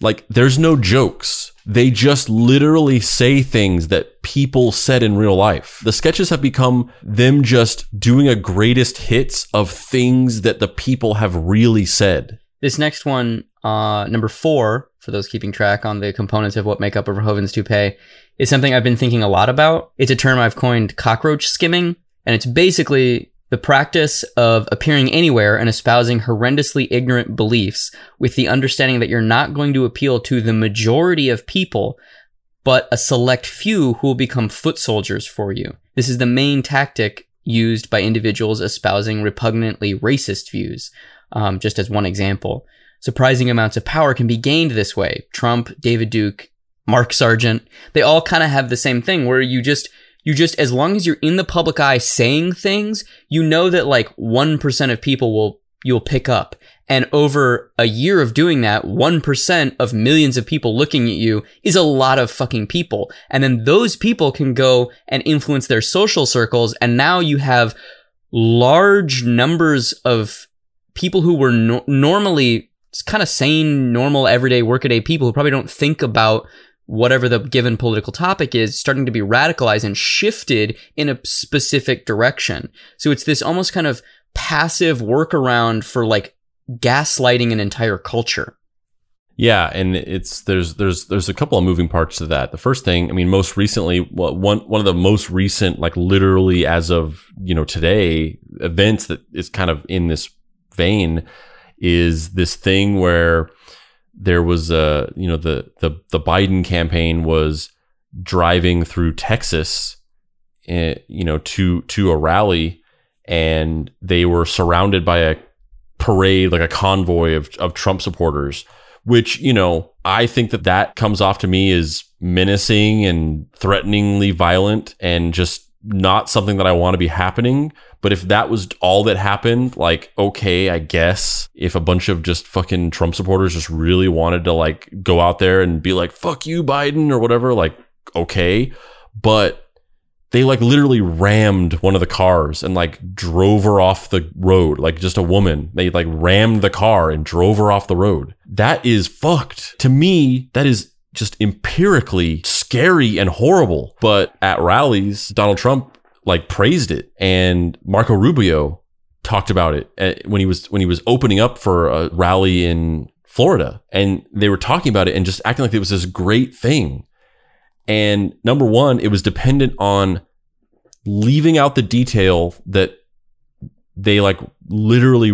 like there's no jokes. They just literally say things that people said in real life. The sketches have become them just doing a greatest hits of things that the people have really said. This next one, uh, number four, for those keeping track on the components of what make up a Verhoeven's toupee, is something I've been thinking a lot about. It's a term I've coined cockroach skimming, and it's basically the practice of appearing anywhere and espousing horrendously ignorant beliefs with the understanding that you're not going to appeal to the majority of people, but a select few who will become foot soldiers for you. This is the main tactic used by individuals espousing repugnantly racist views. Um, just as one example, surprising amounts of power can be gained this way. Trump, David Duke, Mark Sargent, they all kind of have the same thing where you just you just as long as you're in the public eye saying things, you know that like 1% of people will you'll pick up. And over a year of doing that, 1% of millions of people looking at you is a lot of fucking people. And then those people can go and influence their social circles. And now you have large numbers of people who were no- normally kind of sane, normal, everyday, workaday people who probably don't think about whatever the given political topic is starting to be radicalized and shifted in a specific direction. So it's this almost kind of passive workaround for like gaslighting an entire culture. Yeah, and it's there's there's there's a couple of moving parts to that. The first thing, I mean, most recently, one one of the most recent, like literally as of you know today, events that is kind of in this vein is this thing where there was a you know the the the Biden campaign was driving through Texas, eh, you know, to to a rally, and they were surrounded by a parade, like a convoy of of Trump supporters. Which you know, I think that that comes off to me as menacing and threateningly violent, and just not something that I want to be happening. But if that was all that happened, like, okay, I guess if a bunch of just fucking Trump supporters just really wanted to like go out there and be like, fuck you, Biden, or whatever, like, okay. But they like literally rammed one of the cars and like drove her off the road, like just a woman. They like rammed the car and drove her off the road. That is fucked. To me, that is just empirically scary and horrible. But at rallies, Donald Trump like praised it, and Marco Rubio talked about it uh, when he was when he was opening up for a rally in Florida, and they were talking about it and just acting like it was this great thing. And number one, it was dependent on leaving out the detail that they like literally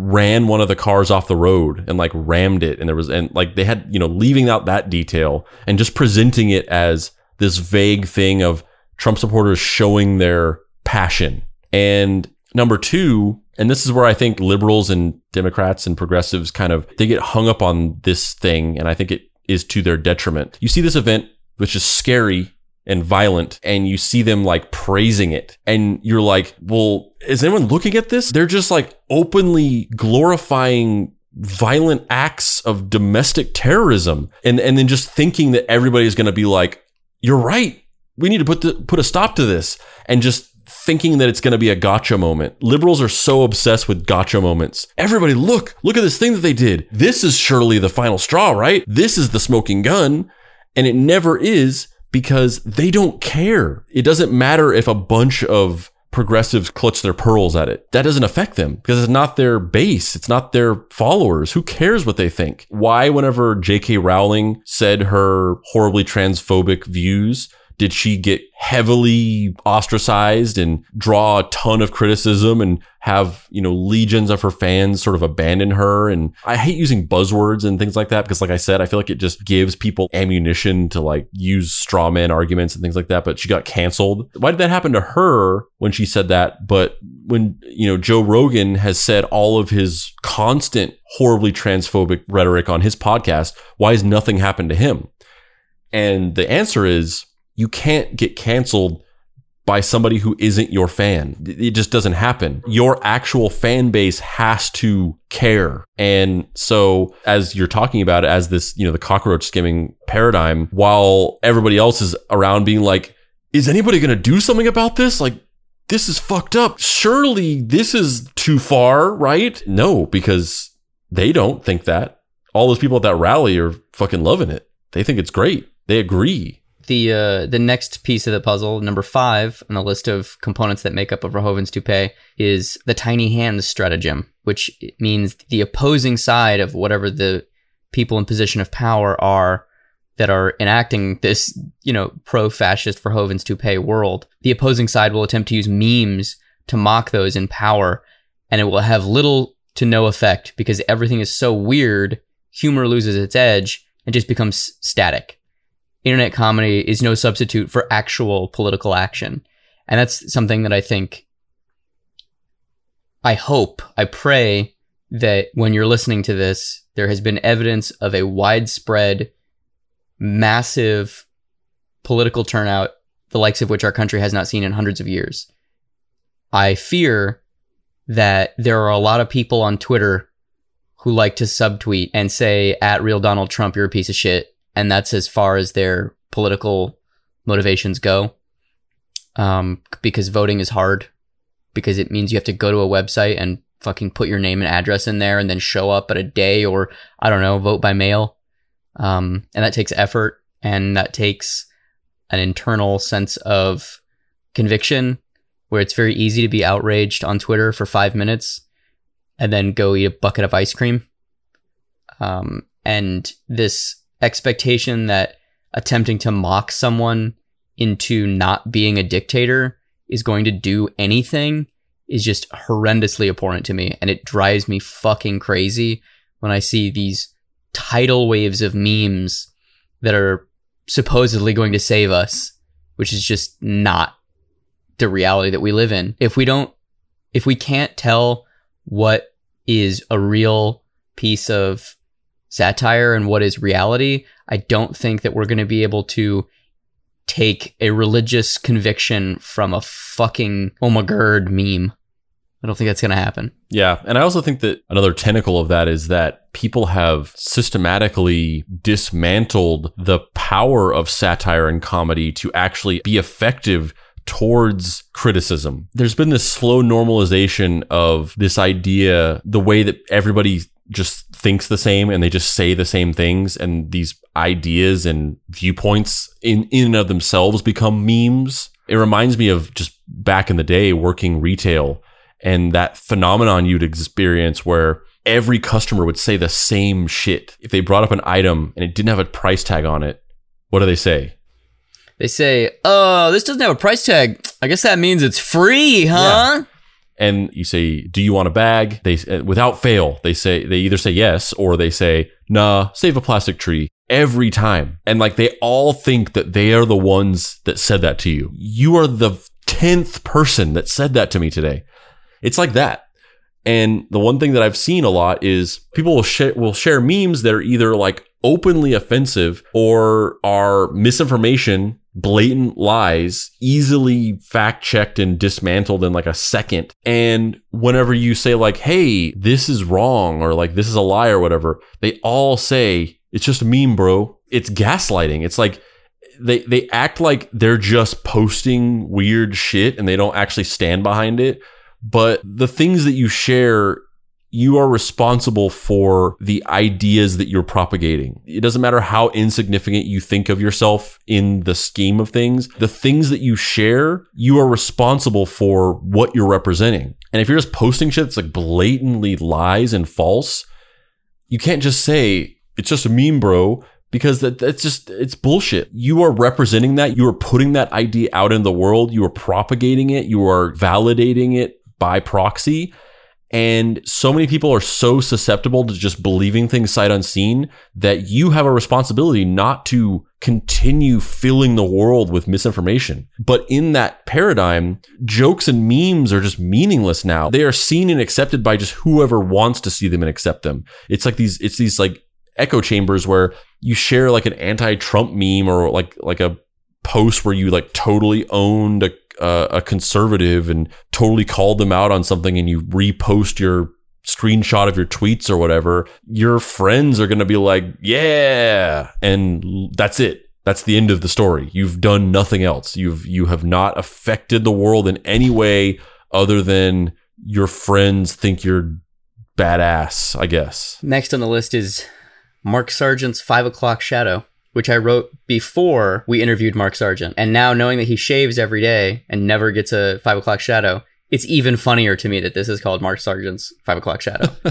ran one of the cars off the road and like rammed it and there was and like they had you know leaving out that detail and just presenting it as this vague thing of Trump supporters showing their passion. And number two, and this is where I think liberals and Democrats and progressives kind of they get hung up on this thing, and I think it is to their detriment. You see this event, which is scary and violent, and you see them like praising it, and you're like, well, is anyone looking at this? They're just like openly glorifying violent acts of domestic terrorism and and then just thinking that everybody's going to be like you're right we need to put the, put a stop to this and just thinking that it's going to be a gotcha moment. Liberals are so obsessed with gotcha moments. Everybody look, look at this thing that they did. This is surely the final straw, right? This is the smoking gun. And it never is because they don't care. It doesn't matter if a bunch of progressives clutch their pearls at it. That doesn't affect them because it's not their base. It's not their followers. Who cares what they think? Why, whenever J.K. Rowling said her horribly transphobic views, did she get heavily ostracized and draw a ton of criticism and have, you know, legions of her fans sort of abandon her? And I hate using buzzwords and things like that because, like I said, I feel like it just gives people ammunition to like use straw man arguments and things like that. But she got canceled. Why did that happen to her when she said that? But when, you know, Joe Rogan has said all of his constant horribly transphobic rhetoric on his podcast, why has nothing happened to him? And the answer is you can't get canceled by somebody who isn't your fan. It just doesn't happen. Your actual fan base has to care. And so as you're talking about it as this, you know, the cockroach skimming paradigm, while everybody else is around being like, is anybody going to do something about this? Like, this is fucked up. Surely this is too far, right? No, because they don't think that. All those people at that rally are fucking loving it. They think it's great. They agree the uh, the next piece of the puzzle, number five on the list of components that make up a Verhoeven's toupee, is the tiny hands stratagem, which means the opposing side of whatever the people in position of power are that are enacting this, you know, pro-fascist Verhoeven's toupee world. The opposing side will attempt to use memes to mock those in power, and it will have little to no effect because everything is so weird. Humor loses its edge and just becomes static internet comedy is no substitute for actual political action. And that's something that I think, I hope, I pray that when you're listening to this, there has been evidence of a widespread, massive political turnout, the likes of which our country has not seen in hundreds of years. I fear that there are a lot of people on Twitter who like to subtweet and say, at real Donald Trump, you're a piece of shit and that's as far as their political motivations go. Um, because voting is hard, because it means you have to go to a website and fucking put your name and address in there, and then show up at a day, or I don't know, vote by mail. Um, and that takes effort, and that takes an internal sense of conviction, where it's very easy to be outraged on Twitter for five minutes, and then go eat a bucket of ice cream. Um, and this expectation that attempting to mock someone into not being a dictator is going to do anything is just horrendously abhorrent to me. And it drives me fucking crazy when I see these tidal waves of memes that are supposedly going to save us, which is just not the reality that we live in. If we don't, if we can't tell what is a real piece of satire and what is reality, I don't think that we're going to be able to take a religious conviction from a fucking oh my god meme. I don't think that's going to happen. Yeah. And I also think that another tentacle of that is that people have systematically dismantled the power of satire and comedy to actually be effective towards criticism. There's been this slow normalization of this idea, the way that everybody just thinks the same and they just say the same things and these ideas and viewpoints in in and of themselves become memes. It reminds me of just back in the day working retail and that phenomenon you'd experience where every customer would say the same shit. If they brought up an item and it didn't have a price tag on it, what do they say? They say, "Oh, this doesn't have a price tag. I guess that means it's free, huh?" Yeah and you say, "Do you want a bag?" They uh, without fail, they say they either say yes or they say, "Nah, save a plastic tree." Every time. And like they all think that they are the ones that said that to you. You are the 10th person that said that to me today. It's like that. And the one thing that I've seen a lot is people will share will share memes that are either like openly offensive or are misinformation blatant lies, easily fact checked and dismantled in like a second. And whenever you say, like, hey, this is wrong, or like, this is a lie, or whatever, they all say, it's just a meme, bro. It's gaslighting. It's like, they, they act like they're just posting weird shit and they don't actually stand behind it. But the things that you share you are responsible for the ideas that you're propagating. It doesn't matter how insignificant you think of yourself in the scheme of things. The things that you share, you are responsible for what you're representing. And if you're just posting shit that's like blatantly lies and false, you can't just say, it's just a meme, bro, because that, that's just, it's bullshit. You are representing that. You are putting that idea out in the world. You are propagating it. You are validating it by proxy and so many people are so susceptible to just believing things sight unseen that you have a responsibility not to continue filling the world with misinformation. But in that paradigm, jokes and memes are just meaningless now. They are seen and accepted by just whoever wants to see them and accept them. It's like these, it's these like echo chambers where you share like an anti-Trump meme or like, like a post where you like totally owned a a conservative and totally called them out on something and you repost your screenshot of your tweets or whatever, your friends are going to be like, yeah. And that's it. That's the end of the story. You've done nothing else. You've, you have not affected the world in any way other than your friends think you're badass, I guess. Next on the list is Mark Sargent's Five O'Clock Shadow which I wrote before we interviewed Mark Sargent. And now knowing that he shaves every day and never gets a five o'clock shadow, it's even funnier to me that this is called Mark Sargent's five o'clock shadow. *laughs*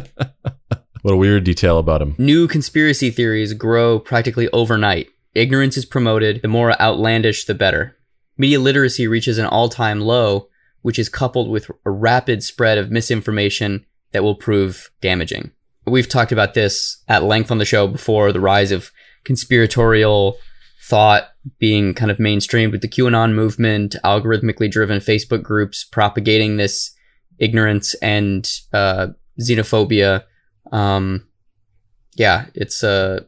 What a weird detail about him. New conspiracy theories grow practically overnight. Ignorance is promoted. The more outlandish, the better. Media literacy reaches an all time low, which is coupled with a rapid spread of misinformation that will prove damaging. We've talked about this at length on the show before the rise of conspiratorial thought being kind of mainstreamed with the QAnon movement, algorithmically driven Facebook groups propagating this ignorance and uh, xenophobia. Um, yeah, it's a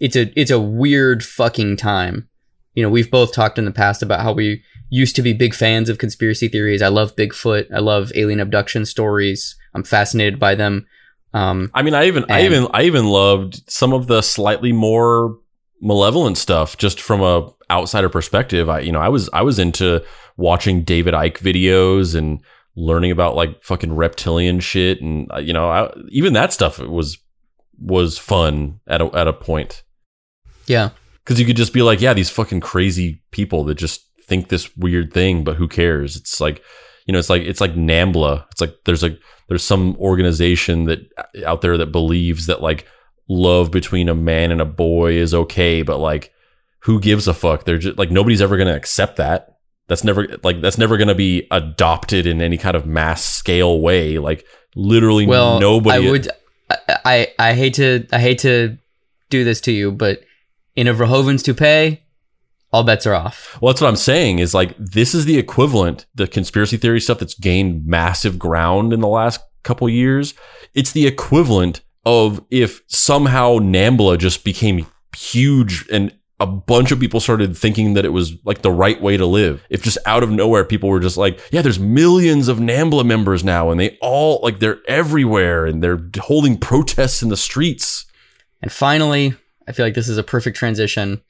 it's a it's a weird fucking time. You know, we've both talked in the past about how we used to be big fans of conspiracy theories. I love Bigfoot. I love alien abduction stories. I'm fascinated by them. Um, I mean, I even, I even, I even loved some of the slightly more malevolent stuff, just from a outsider perspective. I, you know, I was, I was into watching David Icke videos and learning about like fucking reptilian shit, and uh, you know, I, even that stuff was was fun at a at a point yeah, because you could just be like, yeah, these fucking crazy people that just think this weird thing, but who cares? It's like, you know, it's like it's like NAMBLA. It's like there's like there's some organization that out there that believes that like love between a man and a boy is okay, but like who gives a fuck? They're just like nobody's ever gonna accept that. That's never like that's never gonna be adopted in any kind of mass scale way. Like literally well, nobody. I would. I, I I hate to I hate to do this to you, but in a Verhoeven's toupee, all bets are off. Well, that's what I'm saying is like this is the equivalent, the conspiracy theory stuff that's gained massive ground in the last couple years. It's the equivalent of if somehow NAMBLA just became huge and a bunch of people started thinking that it was like the right way to live. If just out of nowhere people were just like, yeah, there's millions of NAMBLA members now and they all like they're everywhere and they're holding protests in the streets. And finally, I feel like this is a perfect transition.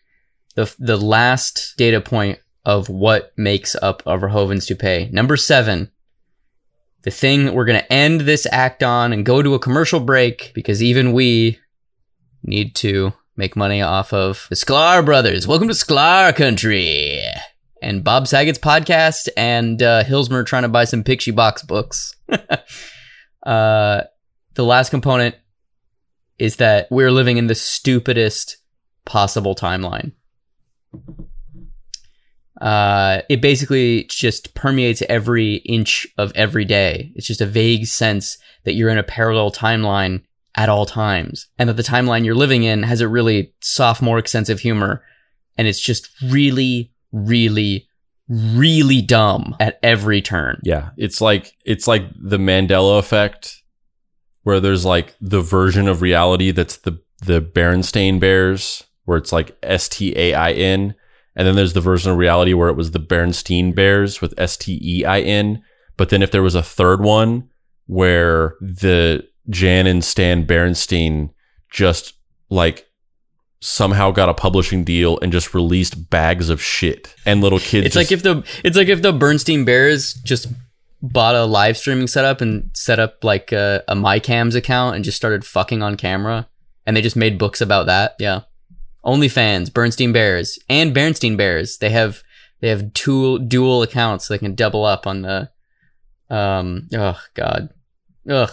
The the last data point of what makes up a Verhoeven's toupee. Number seven. The thing that we're gonna end this act on and go to a commercial break because even we need to make money off of the Sklar brothers. Welcome to Sklar country. And Bob Saget's podcast and uh, Hillsmer trying to buy some Pixie Box books. *laughs* uh, the last component is that we're living in the stupidest possible timeline. Uh, it basically just permeates every inch of every day. It's just a vague sense that you're in a parallel timeline at all times, and that the timeline you're living in has a really sophomoric sense of humor, and it's just really, really, really dumb at every turn. Yeah, it's like it's like the Mandela effect, where there's like the version of reality that's the the Berenstain Bears, where it's like S T A I N, and then there's the version of reality where it was the Bernstein Bears with S T E I N. But then if there was a third one where the Jan and Stan Bernstein just like somehow got a publishing deal and just released bags of shit and little kids. It's like if the it's like if the Bernstein Bears just bought a live streaming setup and set up like a, a MyCams account and just started fucking on camera, and they just made books about that. Yeah, OnlyFans, Bernstein Bears, and Bernstein Bears. They have they have two dual accounts so they can double up on the. Um. Oh God. Ugh.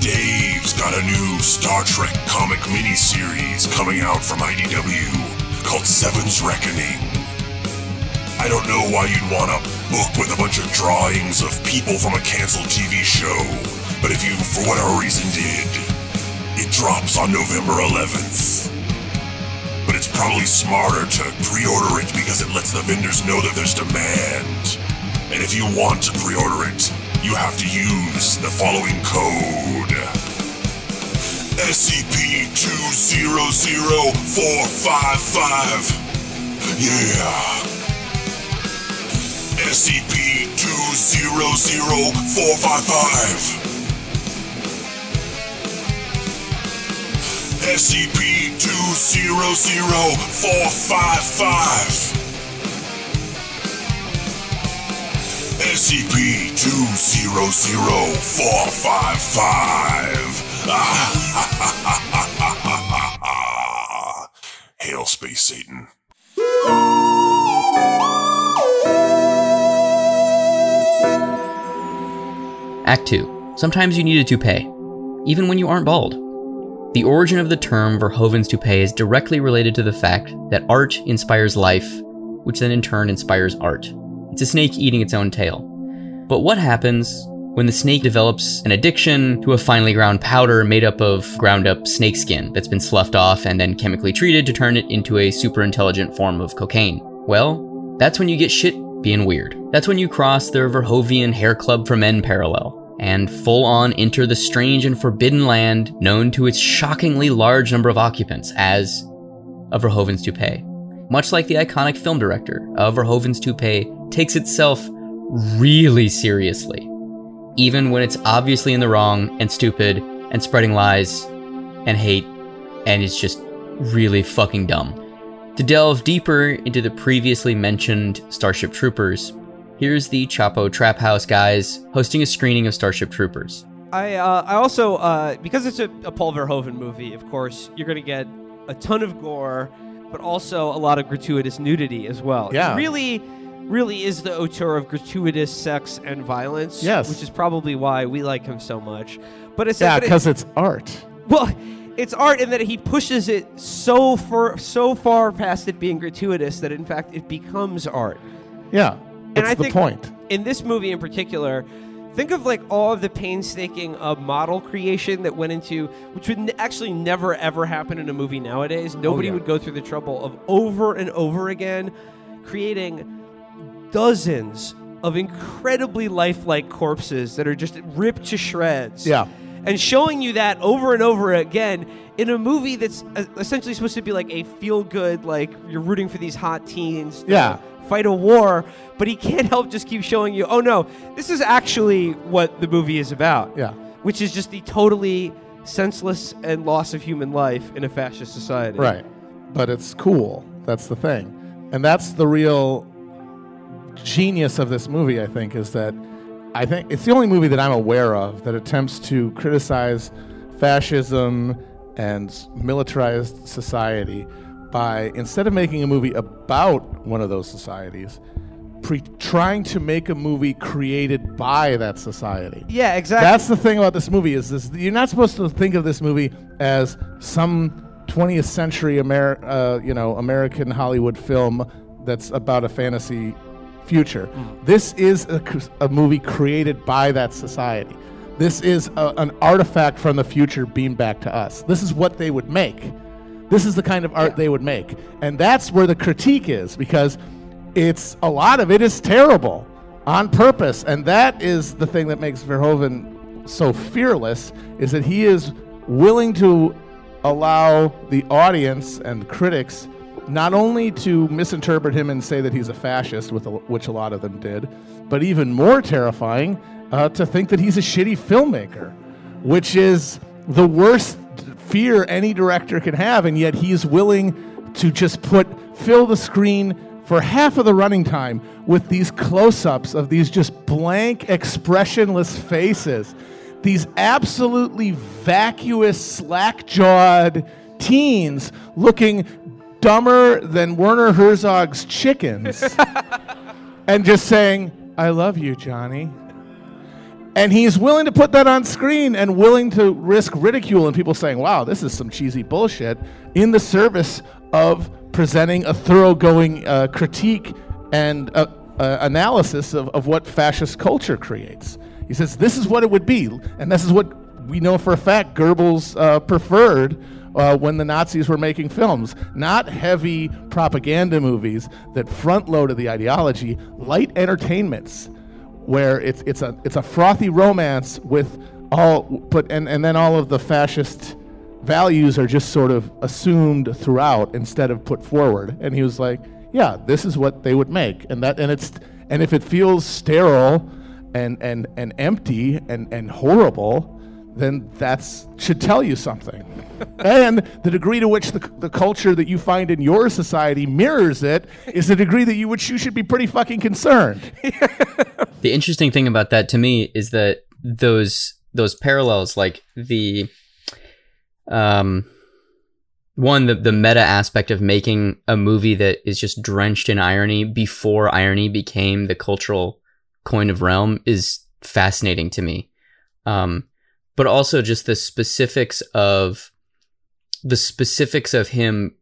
Dave's got a new Star Trek comic miniseries coming out from IDW called Seven's Reckoning. I don't know why you'd want a book with a bunch of drawings of people from a canceled TV show, but if you, for whatever reason, did, it drops on November 11th. But it's probably smarter to pre order it because it lets the vendors know that there's demand. And if you want to pre order it, you have to use the following code E SCP-200455. Yeah. E SCP-200455. SCP-200455. SCP 200455. Hail, Space Satan. Act 2. Sometimes you need a toupee, even when you aren't bald. The origin of the term Verhoeven's toupee is directly related to the fact that art inspires life, which then in turn inspires art. It's a snake eating its own tail. But what happens when the snake develops an addiction to a finely ground powder made up of ground up snakeskin that's been sloughed off and then chemically treated to turn it into a super intelligent form of cocaine? Well, that's when you get shit being weird. That's when you cross the Verhoeven Hair Club for Men parallel and full on enter the strange and forbidden land known to its shockingly large number of occupants as a Verhoeven's toupee. Much like the iconic film director, a Verhoeven's toupee takes itself really seriously, even when it's obviously in the wrong and stupid and spreading lies and hate and it's just really fucking dumb. To delve deeper into the previously mentioned Starship Troopers, here's the Chapo Trap House guys hosting a screening of Starship Troopers. I uh, I also uh, because it's a, a Paul Verhoeven movie, of course, you're gonna get a ton of gore, but also a lot of gratuitous nudity as well. Yeah. It really, really is the auteur of gratuitous sex and violence. Yes. which is probably why we like him so much. But it's Yeah, but it- because it's art. well, it's art in that he pushes it so far so far past it being gratuitous that in fact it becomes art. Yeah, that's I the think- point. in this movie in particular, think of like all of the painstaking uh, model creation that went into, which would n- actually never ever happen in a movie nowadays. Nobody yeah. would go through the trouble of over and over again creating dozens of incredibly lifelike corpses that are just ripped to shreds. Yeah. And showing you that over and over again in a movie that's uh, essentially supposed to be like a feel good, like you're rooting for these hot teens. to Yeah. fight a war, but he can't help just keep showing you, oh no, this is actually what the movie is about. Yeah. Which is just the totally senseless and loss of human life in a fascist society. Right. But it's cool. That's the thing. And that's the real genius of this movie, I think, is that I think it's the only movie that I'm aware of that attempts to criticize fascism and militarized society by instead of making a movie about one of those societies, pre- trying to make a movie created by that society. Yeah, exactly. That's the thing about this movie is this: you're not supposed to think of this movie as some 20th century Amer- uh, you know, American Hollywood film that's about a fantasy future. Mm. This is a movie created by that society. This is a, an artifact from the future beamed back to us. This is what they would make. This is the kind of art they would make. And that's where the critique is because it's a lot of it is terrible on purpose. And that is the thing that makes Verhoeven so fearless is that he is willing to allow the audience and critics not only to misinterpret him and say that he's a fascist, a, which a lot of them did, but even more terrifying, uh, to think that he's a shitty filmmaker, which is the worst fear any director can have, and yet he's willing to just put fill the screen for half of the running time with these close-ups of these just blank, expressionless faces, these absolutely vacuous, slack-jawed teens looking dumber than Werner Herzog's chickens, *laughs* and just saying, "I love you, Johnny." And he's willing to put that on screen and willing to risk ridicule and people saying, wow, this is some cheesy bullshit in the service of presenting a thoroughgoing uh, critique and uh, uh, analysis of, of what fascist culture creates. He says, this is what it would be. And this is what we know for a fact Goebbels uh, preferred uh, when the Nazis were making films. Not heavy propaganda movies that front loaded the ideology, light entertainments where it's it's a it's a frothy romance with all but and, and then all of the fascist values are just sort of assumed throughout instead of put forward and he was like yeah this is what they would make and that and it's and if it feels sterile and and and empty and and horrible then that should tell you something. And the degree to which the, the culture that you find in your society mirrors it is the degree that you which you should be pretty fucking concerned. *laughs* The interesting thing about that to me is that those those parallels, like the um one the, the meta aspect of making a movie that is just drenched in irony before irony became the cultural coin of realm is fascinating to me. Um but also just the specifics of the specifics of him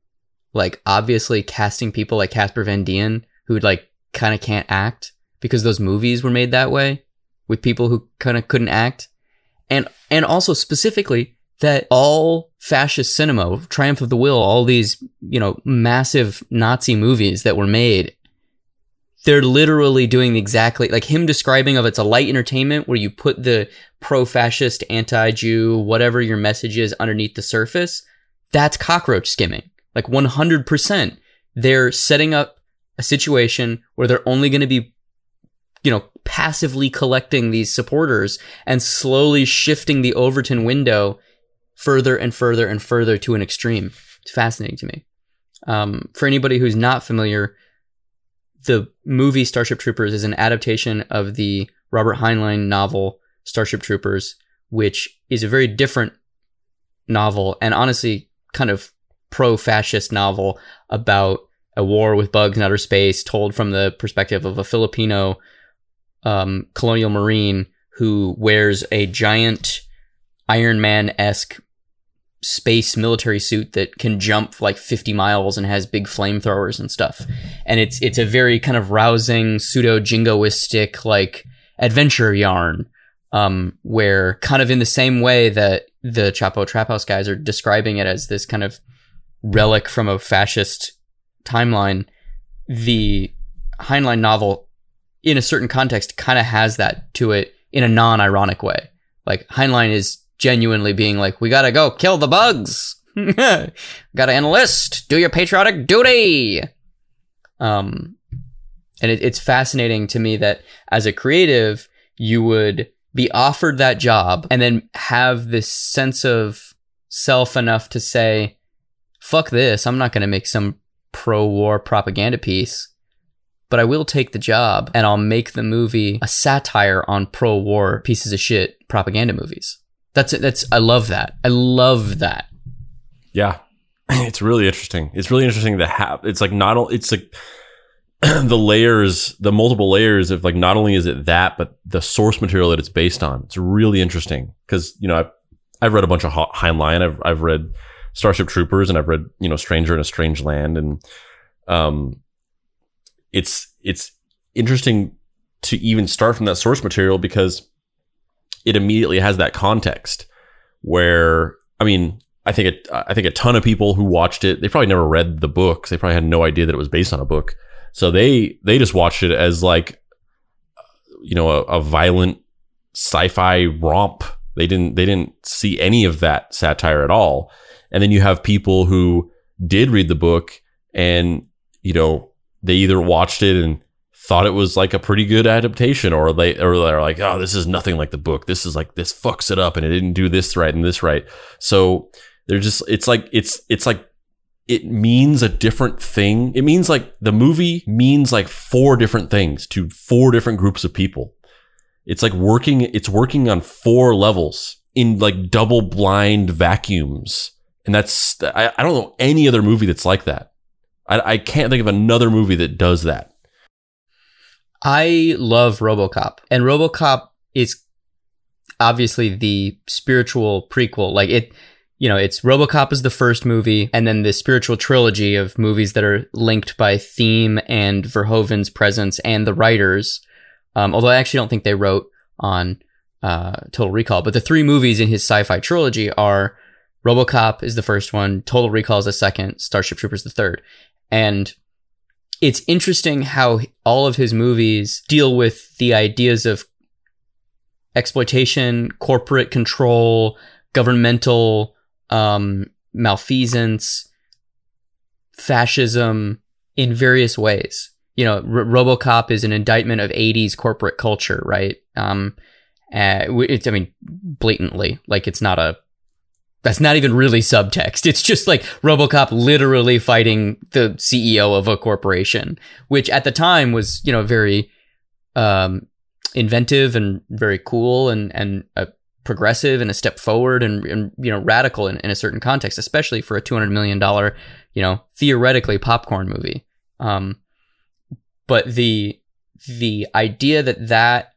like obviously casting people like Casper Van Dien who like kind of can't act because those movies were made that way with people who kind of couldn't act. And and also specifically that all fascist cinema, Triumph of the Will, all these, you know, massive Nazi movies that were made, they're literally doing exactly like him describing of it's a light entertainment where you put the pro-fascist, anti-Jew, whatever your message is underneath the surface. That's cockroach skimming. Like 100%. They're setting up a situation where they're only going to be you know, passively collecting these supporters and slowly shifting the Overton window further and further and further to an extreme. It's fascinating to me. Um, for anybody who's not familiar, the movie Starship Troopers is an adaptation of the Robert Heinlein novel Starship Troopers, which is a very different novel and honestly kind of pro fascist novel about a war with bugs in outer space told from the perspective of a Filipino um, colonial marine who wears a giant Iron Man esque space military suit that can jump like 50 miles and has big flamethrowers and stuff. And it's it's a very kind of rousing pseudo jingoistic like adventure yarn um, where kind of in the same way that the Chapo Trap House guys are describing it as this kind of relic from a fascist timeline, the Heinlein novel in a certain context kind of has that to it in a non-ironic way. Like Heinlein is genuinely being like, "We gotta go kill the bugs. *laughs* gotta enlist. Do your patriotic duty." Um, and it, it's fascinating to me that as a creative, you would be offered that job and then have this sense of self enough to say, "Fuck this! I'm not gonna make some pro-war propaganda piece." but I will take the job and I'll make the movie a satire on pro war pieces of shit propaganda movies. That's it. That's, I love that. I love that. Yeah. *clears throat* It's really interesting. It's really interesting to have, it's like not, it's like *clears throat* the layers, the multiple layers of like, not only is it that, but the source material that it's based on. It's really interesting because, you know, I've, I've read a bunch of Heinlein. I've, I've read Starship Troopers and I've read, you know, Stranger in a Strange Land and, um, it's it's interesting to even start from that source material because it immediately has that context where I mean I think it, I think a ton of people who watched it they probably never read the book. They probably had no idea that it was based on a book. So they they just watched it as like you know a, a violent sci-fi romp. They didn't they didn't see any of that satire at all. And then you have people who did read the book and you know they either watched it and thought it was like a pretty good adaptation or they or they're like oh this is nothing like the book. This is like this fucks it up and it didn't do this right and this right. So they're just it's like it's it's like it means a different thing. It means like the movie means like four different things to four different groups of people. It's like working it's working on four levels in like double blind vacuums and that's I, I don't know any other movie that's like that. I, I can't think of another movie that does that. I love RoboCop, and RoboCop is obviously the spiritual prequel. Like it, you know, it's RoboCop is the first movie, and then the spiritual trilogy of movies that are linked by theme and Verhoeven's presence and the writers. Um, although I actually don't think they wrote on uh, Total Recall, but the three movies in his sci-fi trilogy are RoboCop is the first one, Total Recall is the second, Starship Troopers the third, and it's interesting how all of his movies deal with the ideas of exploitation, corporate control, governmental um, malfeasance, fascism in various ways. You know, R- RoboCop is an indictment of 80s corporate culture, right? Um, uh, it's, I mean, blatantly, like it's not a that's not even really subtext. It's just like RoboCop literally fighting the CEO of a corporation, which at the time was, you know, very um, inventive and very cool and and uh, progressive and a step forward and, and you know radical in, in a certain context, especially for a two hundred million dollar you know theoretically popcorn movie. Um, but the the idea that that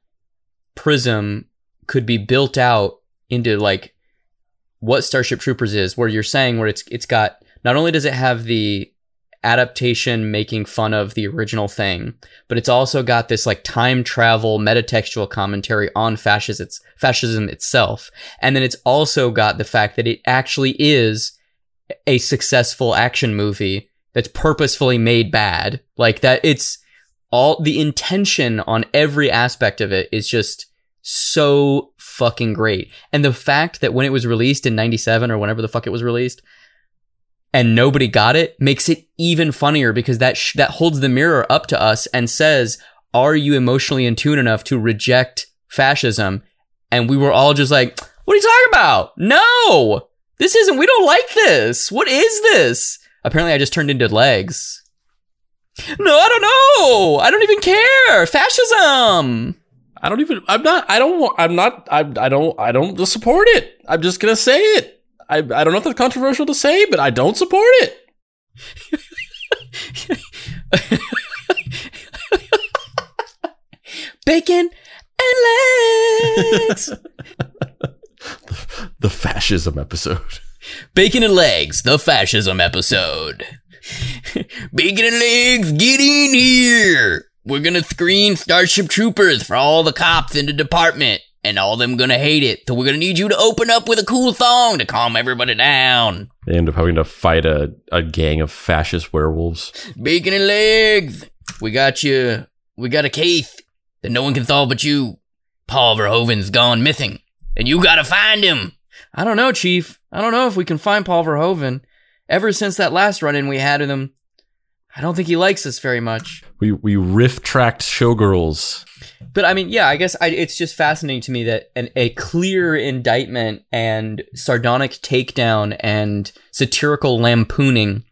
prism could be built out into like what Starship Troopers is, where you're saying where it's it's got not only does it have the adaptation making fun of the original thing, but it's also got this like time travel metatextual commentary on fascism, fascism itself. And then it's also got the fact that it actually is a successful action movie that's purposefully made bad. Like that it's all the intention on every aspect of it is just so fucking great. And the fact that when it was released in 97 or whenever the fuck it was released, and nobody got it makes it even funnier because that sh- that holds the mirror up to us and says, "Are you emotionally in tune enough to reject fascism?" And we were all just like, "What are you talking about? No, this isn't. We don't like this. What is this?" Apparently, I just turned into legs. No, I don't know. I don't even care. Fascism. I don't even. I'm not. I don't. want- I'm not. I. I don't. I don't support it. I'm just gonna say it. I. I don't know if that's controversial to say, but I don't support it. *laughs* Bacon and legs. *laughs* The fascism episode. Bacon and legs, the fascism episode. *laughs* Bacon and legs, get in here. We're gonna screen Starship Troopers for all the cops in the department, and all them gonna hate it. So we're gonna need you to open up with a cool song to calm everybody down. They end up having to fight a, a gang of fascist werewolves. Bacon and legs, we got you. We got a case that no one can solve but you. Paul Verhoeven's gone missing, and you gotta find him. I don't know, Chief. I don't know if we can find Paul Verhoeven. Ever since that last run-in we had with him, I don't think he likes us very much. We we riff tracked showgirls. But I mean, yeah, I guess I, it's just fascinating to me that an, a clear indictment and sardonic takedown and satirical lampooning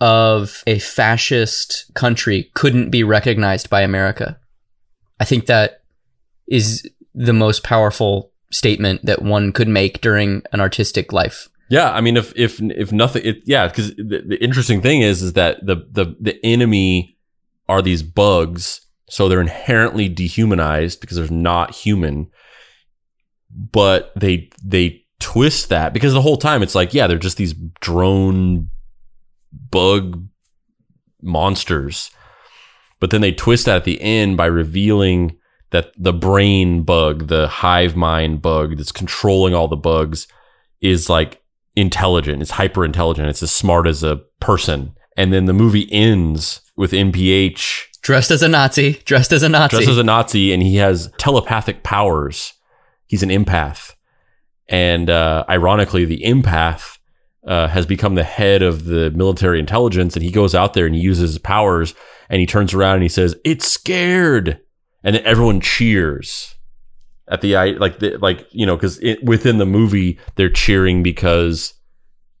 of a fascist country couldn't be recognized by America. I think that is the most powerful statement that one could make during an artistic life. Yeah, I mean, if if if nothing, it, yeah, because the, the interesting thing is is that the the the enemy are these bugs, so they're inherently dehumanized because they're not human. But they they twist that because the whole time it's like, yeah, they're just these drone bug monsters. But then they twist that at the end by revealing that the brain bug, the hive mind bug that's controlling all the bugs, is like intelligent. It's hyper intelligent. It's as smart as a person. And then the movie ends with NPH Dressed as a Nazi, dressed as a Nazi. dressed as a Nazi, and he has telepathic powers. He's an empath, and uh, ironically, the empath uh, has become the head of the military intelligence. And he goes out there and he uses his powers, and he turns around and he says, "It's scared," and then everyone cheers at the i like the, like you know because within the movie they're cheering because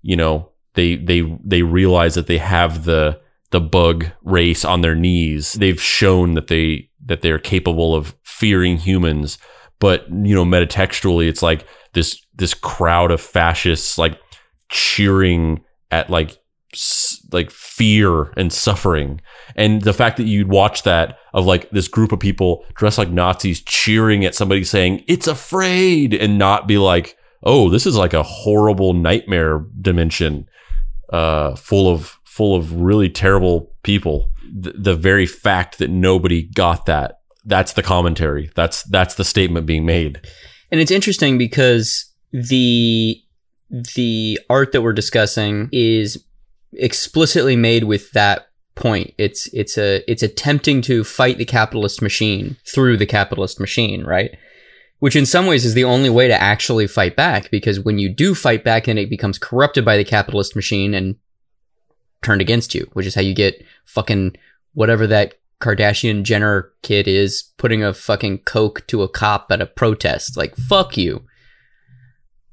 you know they they they realize that they have the the bug race on their knees. They've shown that they that they're capable of fearing humans, but you know, metatextually, it's like this this crowd of fascists like cheering at like like fear and suffering, and the fact that you'd watch that of like this group of people dressed like Nazis cheering at somebody saying it's afraid, and not be like, oh, this is like a horrible nightmare dimension, uh, full of full of really terrible people. The, the very fact that nobody got that, that's the commentary. That's that's the statement being made. And it's interesting because the the art that we're discussing is explicitly made with that point. It's it's a it's attempting to fight the capitalist machine through the capitalist machine, right? Which in some ways is the only way to actually fight back because when you do fight back then it becomes corrupted by the capitalist machine and turned against you, which is how you get fucking whatever that Kardashian Jenner kid is putting a fucking coke to a cop at a protest. Like fuck you.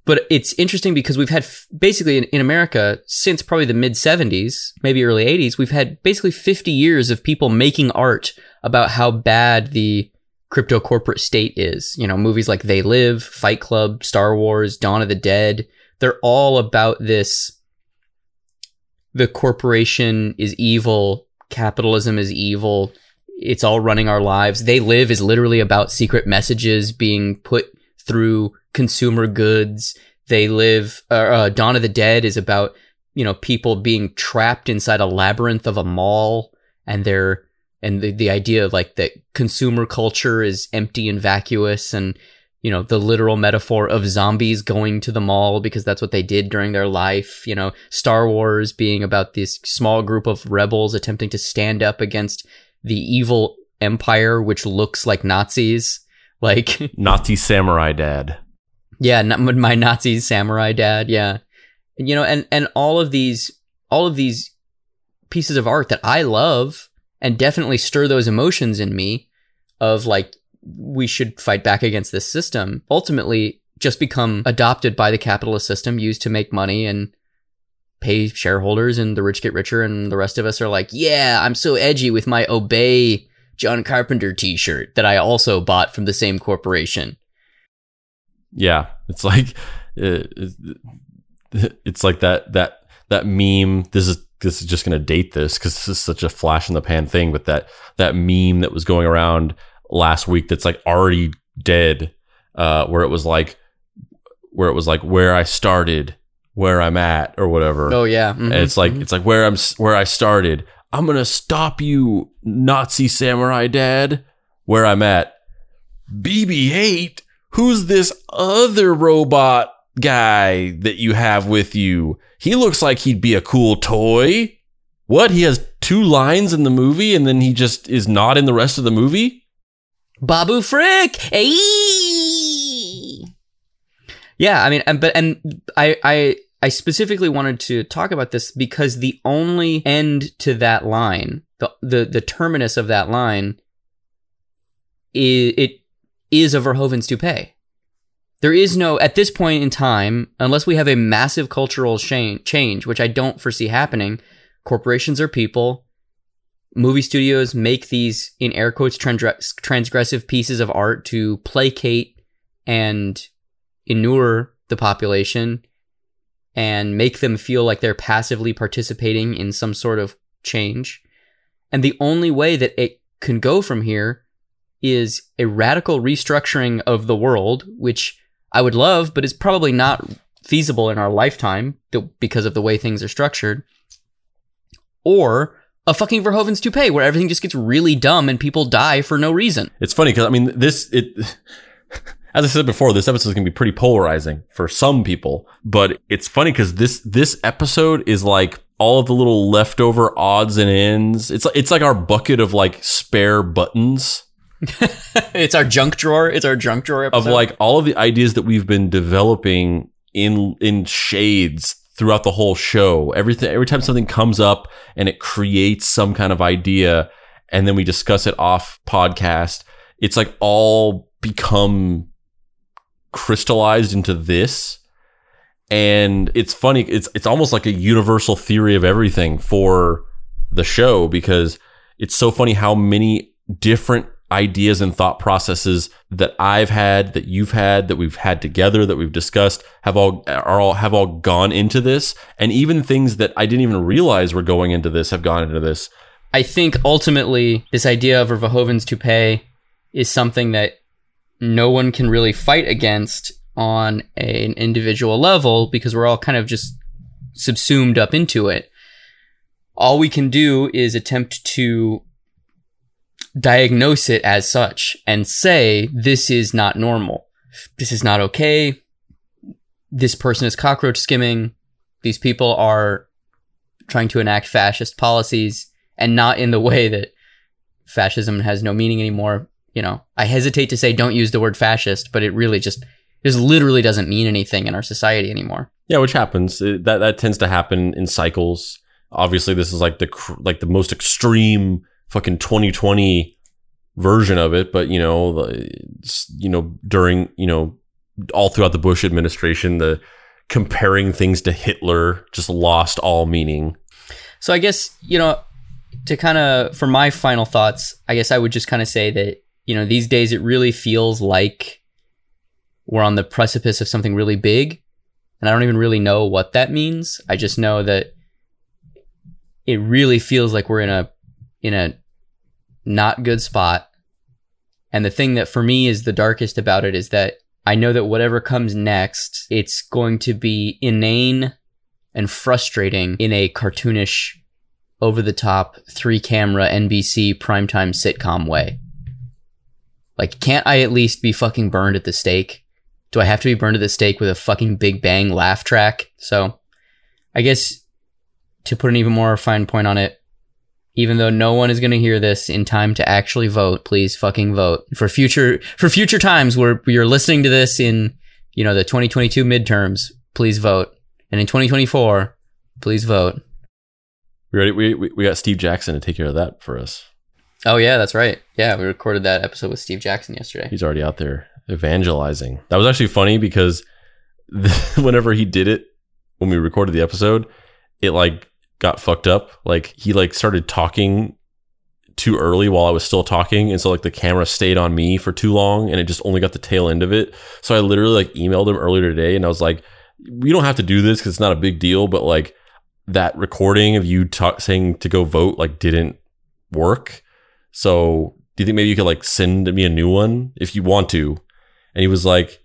But it's interesting because we've had f- basically in, in America since probably the mid 70s, maybe early 80s, we've had basically 50 years of people making art about how bad the crypto corporate state is. You know, movies like They Live, Fight Club, Star Wars, Dawn of the Dead, they're all about this the corporation is evil, capitalism is evil, it's all running our lives. They Live is literally about secret messages being put through consumer goods. They Live, uh, uh, Dawn of the Dead is about, you know, people being trapped inside a labyrinth of a mall and they're, and the, the idea of like that consumer culture is empty and vacuous and you know, the literal metaphor of zombies going to the mall because that's what they did during their life. You know, Star Wars being about this small group of rebels attempting to stand up against the evil empire, which looks like Nazis. Like, *laughs* Nazi samurai dad. yeah, my Nazi samurai dad. Yeah. And, you know, and, and all of these, all of these pieces of art that I love and definitely stir those emotions in me of like, we should fight back against this system ultimately just become adopted by the capitalist system used to make money and pay shareholders and the rich get richer and the rest of us are like yeah i'm so edgy with my obey john carpenter t-shirt that i also bought from the same corporation Yeah, it's like uh, it's like that that that meme. This is this is just going to date this because this is such a flash in the pan thing. But that that meme that was going around last week that's like already dead, uh, where it was like where it was like where I started, where I'm at, or whatever. oh yeah mhm, And it's like mhm. it's like where I'm where I started. I'm gonna stop you, Nazi samurai dad. Where I'm at. BB-8. Who's this other robot guy that you have with you? He looks like he'd be a cool toy. What? He has two lines in the movie, and then he just is not in the rest of the movie. Babu Frick. Hey. Yeah, I mean, and but and I I I specifically wanted to talk about this because the only end to that line, the the the terminus of that line, is it is a Verhoeven's toupee. There is no at this point in time, unless we have a massive cultural change, which I don't foresee happening. Corporations are people movie studios make these in air quotes transgress- transgressive pieces of art to placate and inure the population and make them feel like they're passively participating in some sort of change. And the only way that it can go from here is a radical restructuring of the world, which I would love, but is probably not feasible in our lifetime because of the way things are structured. Or a fucking Verhoeven's toupee where everything just gets really dumb and people die for no reason. It's funny because I mean this it as I said before, this episode is gonna be pretty polarizing for some people. But it's funny because this this episode is like all of the little leftover odds and ends. It's it's like our bucket of like spare buttons *laughs* it's our junk drawer. It's our junk drawer of like all of the ideas that we've been developing in in shades throughout the whole show. Everything every time something comes up and it creates some kind of idea and then we discuss it off podcast, it's like all become crystallized into this. And it's funny, it's it's almost like a universal theory of everything for the show because it's so funny how many different ideas and thought processes that I've had, that you've had, that we've had together, that we've discussed have all are all have all gone into this, and even things that I didn't even realize were going into this have gone into this. I think ultimately this idea of Verhoeven's toupee is something that no one can really fight against on an individual level because we're all kind of just subsumed up into it. All we can do is attempt to diagnose it as such and say, this is not normal. This is not okay. This person is cockroach skimming. These people are trying to enact fascist policies and not in the way that fascism has no meaning anymore. You know, I hesitate to say don't use the word fascist, but it really just just literally doesn't mean anything in our society anymore. Yeah, which happens. It- that that tends to happen in cycles. Obviously, this is like the cr- like the most extreme fucking 2020 version of it. But you know, the, you know, during you know, all throughout the Bush administration, the comparing things to Hitler just lost all meaning. So I guess, you know, to kind of for my final thoughts, I guess I would just kind of say that you know, these days it really feels like we're on the precipice of something really big. And I don't even really know what that means. I just know that it really feels like we're in a in a not good spot. And the thing that for me is the darkest about it is that I know that whatever comes next, it's going to be inane and frustrating in a cartoonish, over the top, three camera NBC primetime sitcom way. Like, can't I at least be fucking burned at the stake? Do I have to be burned at the stake with a fucking Big Bang laugh track? So, I guess to put an even more fine point on it, even though no one is going to hear this in time to actually vote, please fucking vote for future for future times where you're listening to this in you know the 2022 midterms. Please vote, and in 2024, please vote. We already we, we we got Steve Jackson to take care of that for us. Oh yeah, that's right. Yeah, we recorded that episode with Steve Jackson yesterday. He's already out there evangelizing. That was actually funny because *laughs* whenever he did it when we recorded the episode, it like got fucked up. Like he like started talking too early while I was still talking, and so like the camera stayed on me for too long, and it just only got the tail end of it. So I literally like emailed him earlier today, and I was like, "We don't have to do this because it's not a big deal, but like that recording of you talk, saying to go vote like didn't work. So do you think maybe you could like send me a new one if you want to?" And he was like,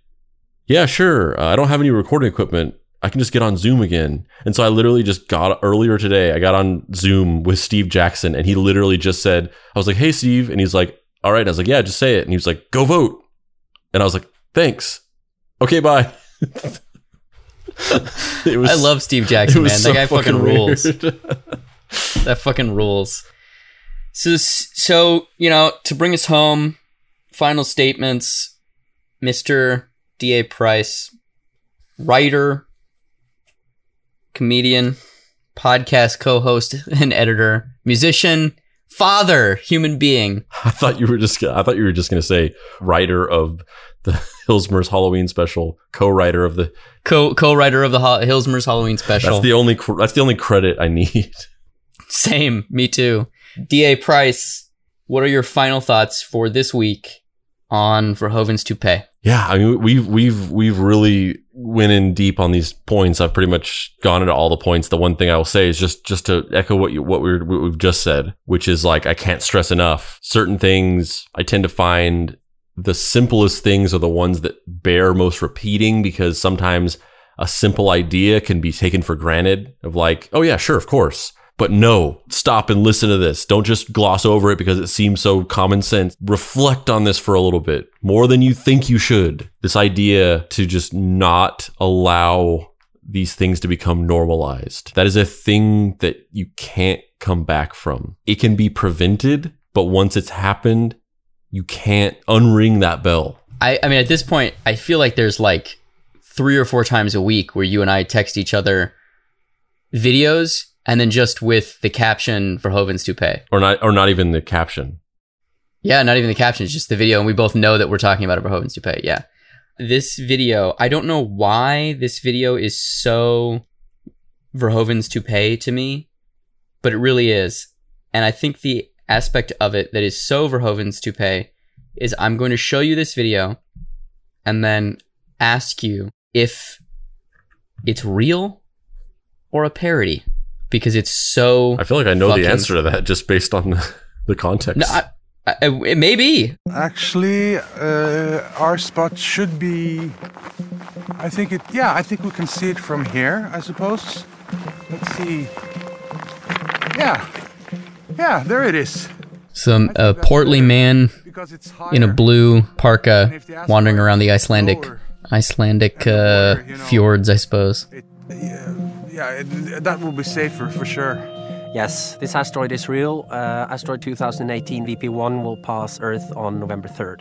"Yeah, sure. Uh, I don't have any recording equipment." I can just get on Zoom again. And so I literally just got earlier today, I got on Zoom with Steve Jackson and he literally just said, I was like, hey, Steve. And he's like, all right. I was like, yeah, just say it. And he was like, go vote. And I was like, thanks. Okay, bye. *laughs* was, I love Steve Jackson, man. so that guy fucking, fucking rules. *laughs* that fucking rules. So, so you know, to bring us home, final statements, Mister D. A. Price, writer, comedian, podcast co-host *laughs* and editor, musician, father, human being. I thought you were just I thought you were just going to say writer of the *laughs* Hillsmer's Halloween special, co-writer of the Co co-writer of the Ho- Hillsmer's Halloween special. That's the only that's the only credit I need. *laughs* Same, me too. D. A. Price, what are your final thoughts for this week on Verhoeven's Toupee? Yeah, I mean we've we've we've really went in deep on these points. I've pretty much gone into all the points. The one thing I will say is just just to echo what you what we what we've just said, which is like I can't stress enough. Certain things I tend to find the simplest things are the ones that bear most repeating because sometimes a simple idea can be taken for granted of like, oh yeah, sure, of course. But no, stop and listen to this. Don't just gloss over it because it seems so common sense. Reflect on this for a little bit, more than you think you should. This idea to just not allow these things to become normalized. That is a thing that you can't come back from. It can be prevented, but once it's happened, you can't unring that bell. I, I mean, at this point, I feel like there's like three or four times a week where you and I text each other videos and then just with the caption for Verhoeven's Toupee. Or not or not even the caption. Yeah, not even the caption, it's just the video, and we both know that we're talking about a Verhoeven's Toupee. Yeah. This video, I don't know why this video is so Verhoeven's Toupee to me, but it really is. And I think the aspect of it that is so Verhoeven's Toupee is I'm going to show you this video and then ask you if it's real or a parody because it's so. I feel like I know the answer to that just based on the, the context. No, I, I, it may be. Actually, uh, our spot should be. I think it. Yeah, I think we can see it from here. I suppose. Let's see. Yeah, yeah, there it is. Some a portly man in a blue parka wandering around the Icelandic lower Icelandic uh, lower, you know. fjords, I suppose. It, yeah, yeah it, that will be safer for sure. Yes, this asteroid is real. Uh, asteroid 2018 VP1 will pass Earth on November 3rd.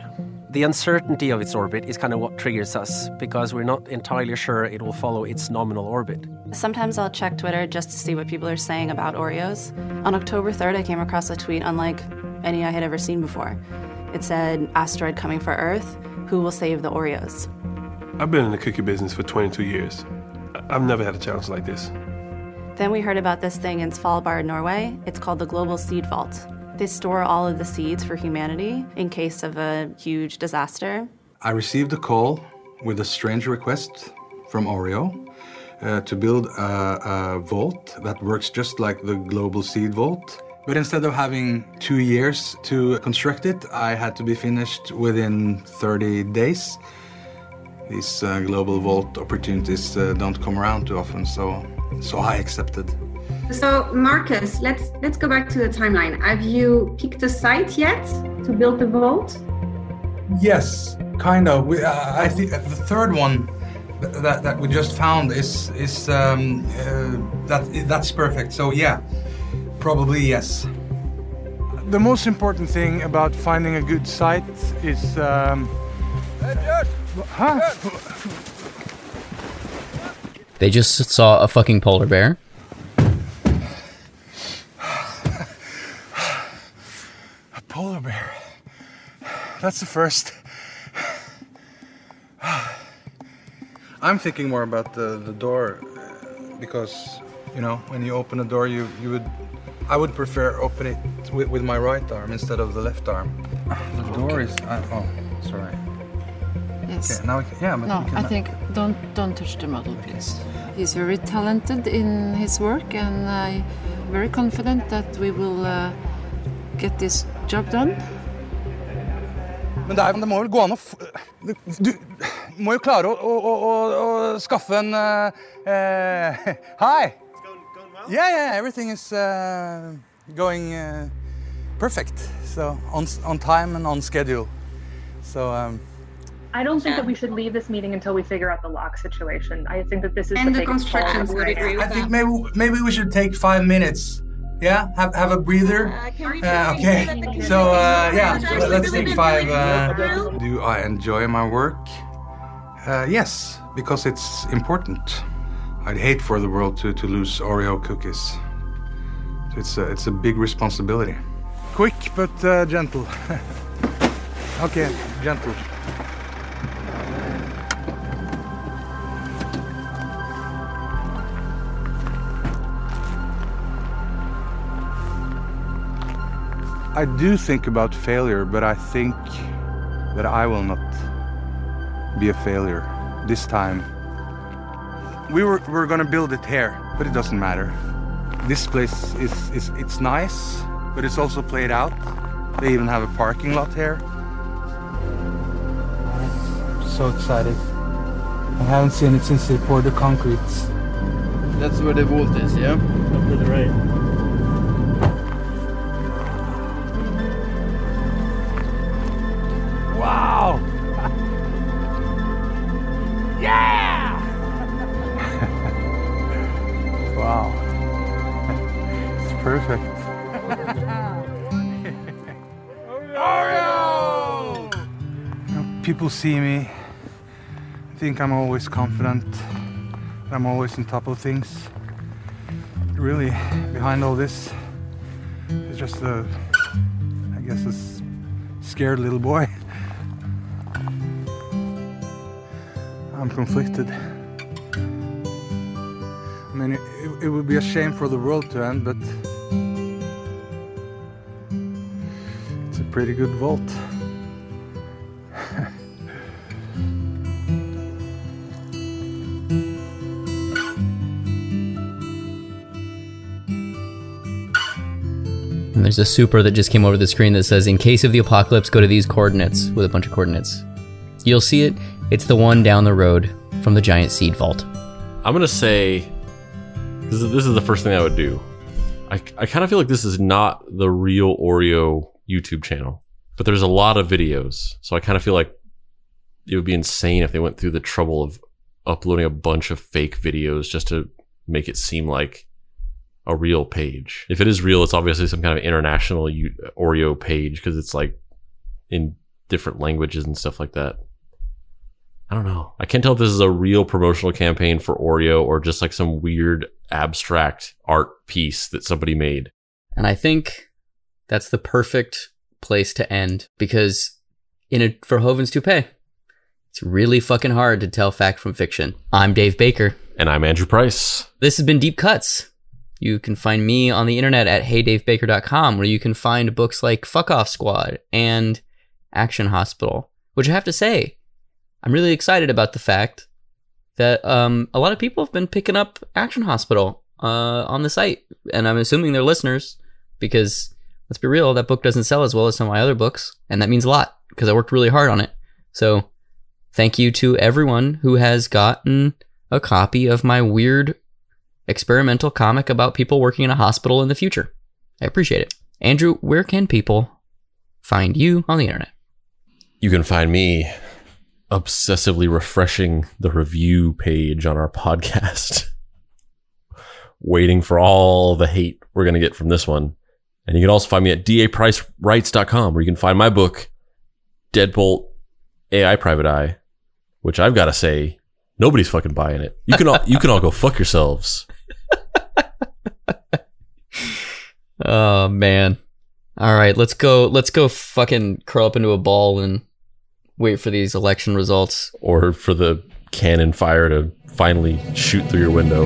The uncertainty of its orbit is kind of what triggers us because we're not entirely sure it will follow its nominal orbit. Sometimes I'll check Twitter just to see what people are saying about Oreos. On October 3rd, I came across a tweet unlike any I had ever seen before. It said, Asteroid coming for Earth, who will save the Oreos? I've been in the cookie business for 22 years. I- I've never had a challenge like this. Then we heard about this thing in Svalbard, Norway. It's called the Global Seed Vault. They store all of the seeds for humanity in case of a huge disaster. I received a call with a strange request from Oreo uh, to build a, a vault that works just like the Global Seed Vault. But instead of having two years to construct it, I had to be finished within 30 days. These uh, global vault opportunities uh, don't come around too often, so so I accepted. So Marcus, let's let's go back to the timeline. Have you picked a site yet to build the vault? Yes, kind of. We, uh, I think the third one that, that we just found is is um, uh, that that's perfect. So yeah, probably yes. The most important thing about finding a good site is. Um, huh? They just saw a fucking polar bear. A polar bear. That's the first. I'm thinking more about the, the door because you know when you open a door you you would I would prefer open it with, with my right arm instead of the left arm. The door is uh, oh sorry. Yes. Okay, now we can, yeah, but No, I think don't don't touch the model, please. He's very talented in his work, and I'm very confident that we will uh, get this job done. Men det, er, det må vel gå an å Du, må jo klare å, å, å, å, skaffe en uh, Ja, *laughs* Hi! Yeah, yeah, everything is uh, going uh, perfect. So on, on time and on schedule. So um, I don't think that we should leave this meeting until we figure out the lock situation. I think that this is And the the construction of site. wire. I think maybe maybe we should take five minutes. Yeah, have have a breather. Uh, okay. So uh, yeah, let- let's take five. Uh, do I enjoy my work? Uh, yes, because it's important. I'd hate for the world to, to lose Oreo cookies. It's a, it's a big responsibility. Quick but uh, gentle. *laughs* okay, gentle. I do think about failure, but I think that I will not be a failure this time. We were, we were gonna build it here, but it doesn't matter. This place is, is it's nice, but it's also played out. They even have a parking lot here. So excited. I haven't seen it since they poured the concrete. That's where the vault is, yeah? Up to the right. People see me, I think I'm always confident, I'm always on top of things. Really, behind all this is just a, I guess, a scared little boy. I'm conflicted. I mean, it, it would be a shame for the world to end, but it's a pretty good vault. There's a super that just came over the screen that says, in case of the apocalypse, go to these coordinates with a bunch of coordinates. You'll see it. It's the one down the road from the giant seed vault. I'm gonna say this is this is the first thing I would do. I, I kind of feel like this is not the real Oreo YouTube channel, but there's a lot of videos, so I kind of feel like it would be insane if they went through the trouble of uploading a bunch of fake videos just to make it seem like a real page. If it is real, it's obviously some kind of international U- Oreo page because it's like in different languages and stuff like that. I don't know. I can't tell if this is a real promotional campaign for Oreo or just like some weird abstract art piece that somebody made. And I think that's the perfect place to end because in a Verhoeven's toupee, it's really fucking hard to tell fact from fiction. I'm Dave Baker. And I'm Andrew Price. This has been Deep Cuts. You can find me on the internet at heydavebaker.com, where you can find books like Fuck Off Squad and Action Hospital, which I have to say, I'm really excited about the fact that um, a lot of people have been picking up Action Hospital uh, on the site, and I'm assuming they're listeners because let's be real, that book doesn't sell as well as some of my other books, and that means a lot because I worked really hard on it. So, thank you to everyone who has gotten a copy of my weird experimental comic about people working in a hospital in the future. I appreciate it. Andrew, where can people find you on the internet? You can find me obsessively refreshing the review page on our *laughs* podcast, waiting for all the hate we're going to get from this one. And you can also find me at dapricewrites.com where you can find my book, Deadbolt AI Private Eye, which I've got to say, nobody's fucking buying it. You can all, you can all go fuck yourselves. *laughs* Oh man. All right, let's go let's go fucking curl up into a ball and wait for these election results or for the cannon fire to finally shoot through your window.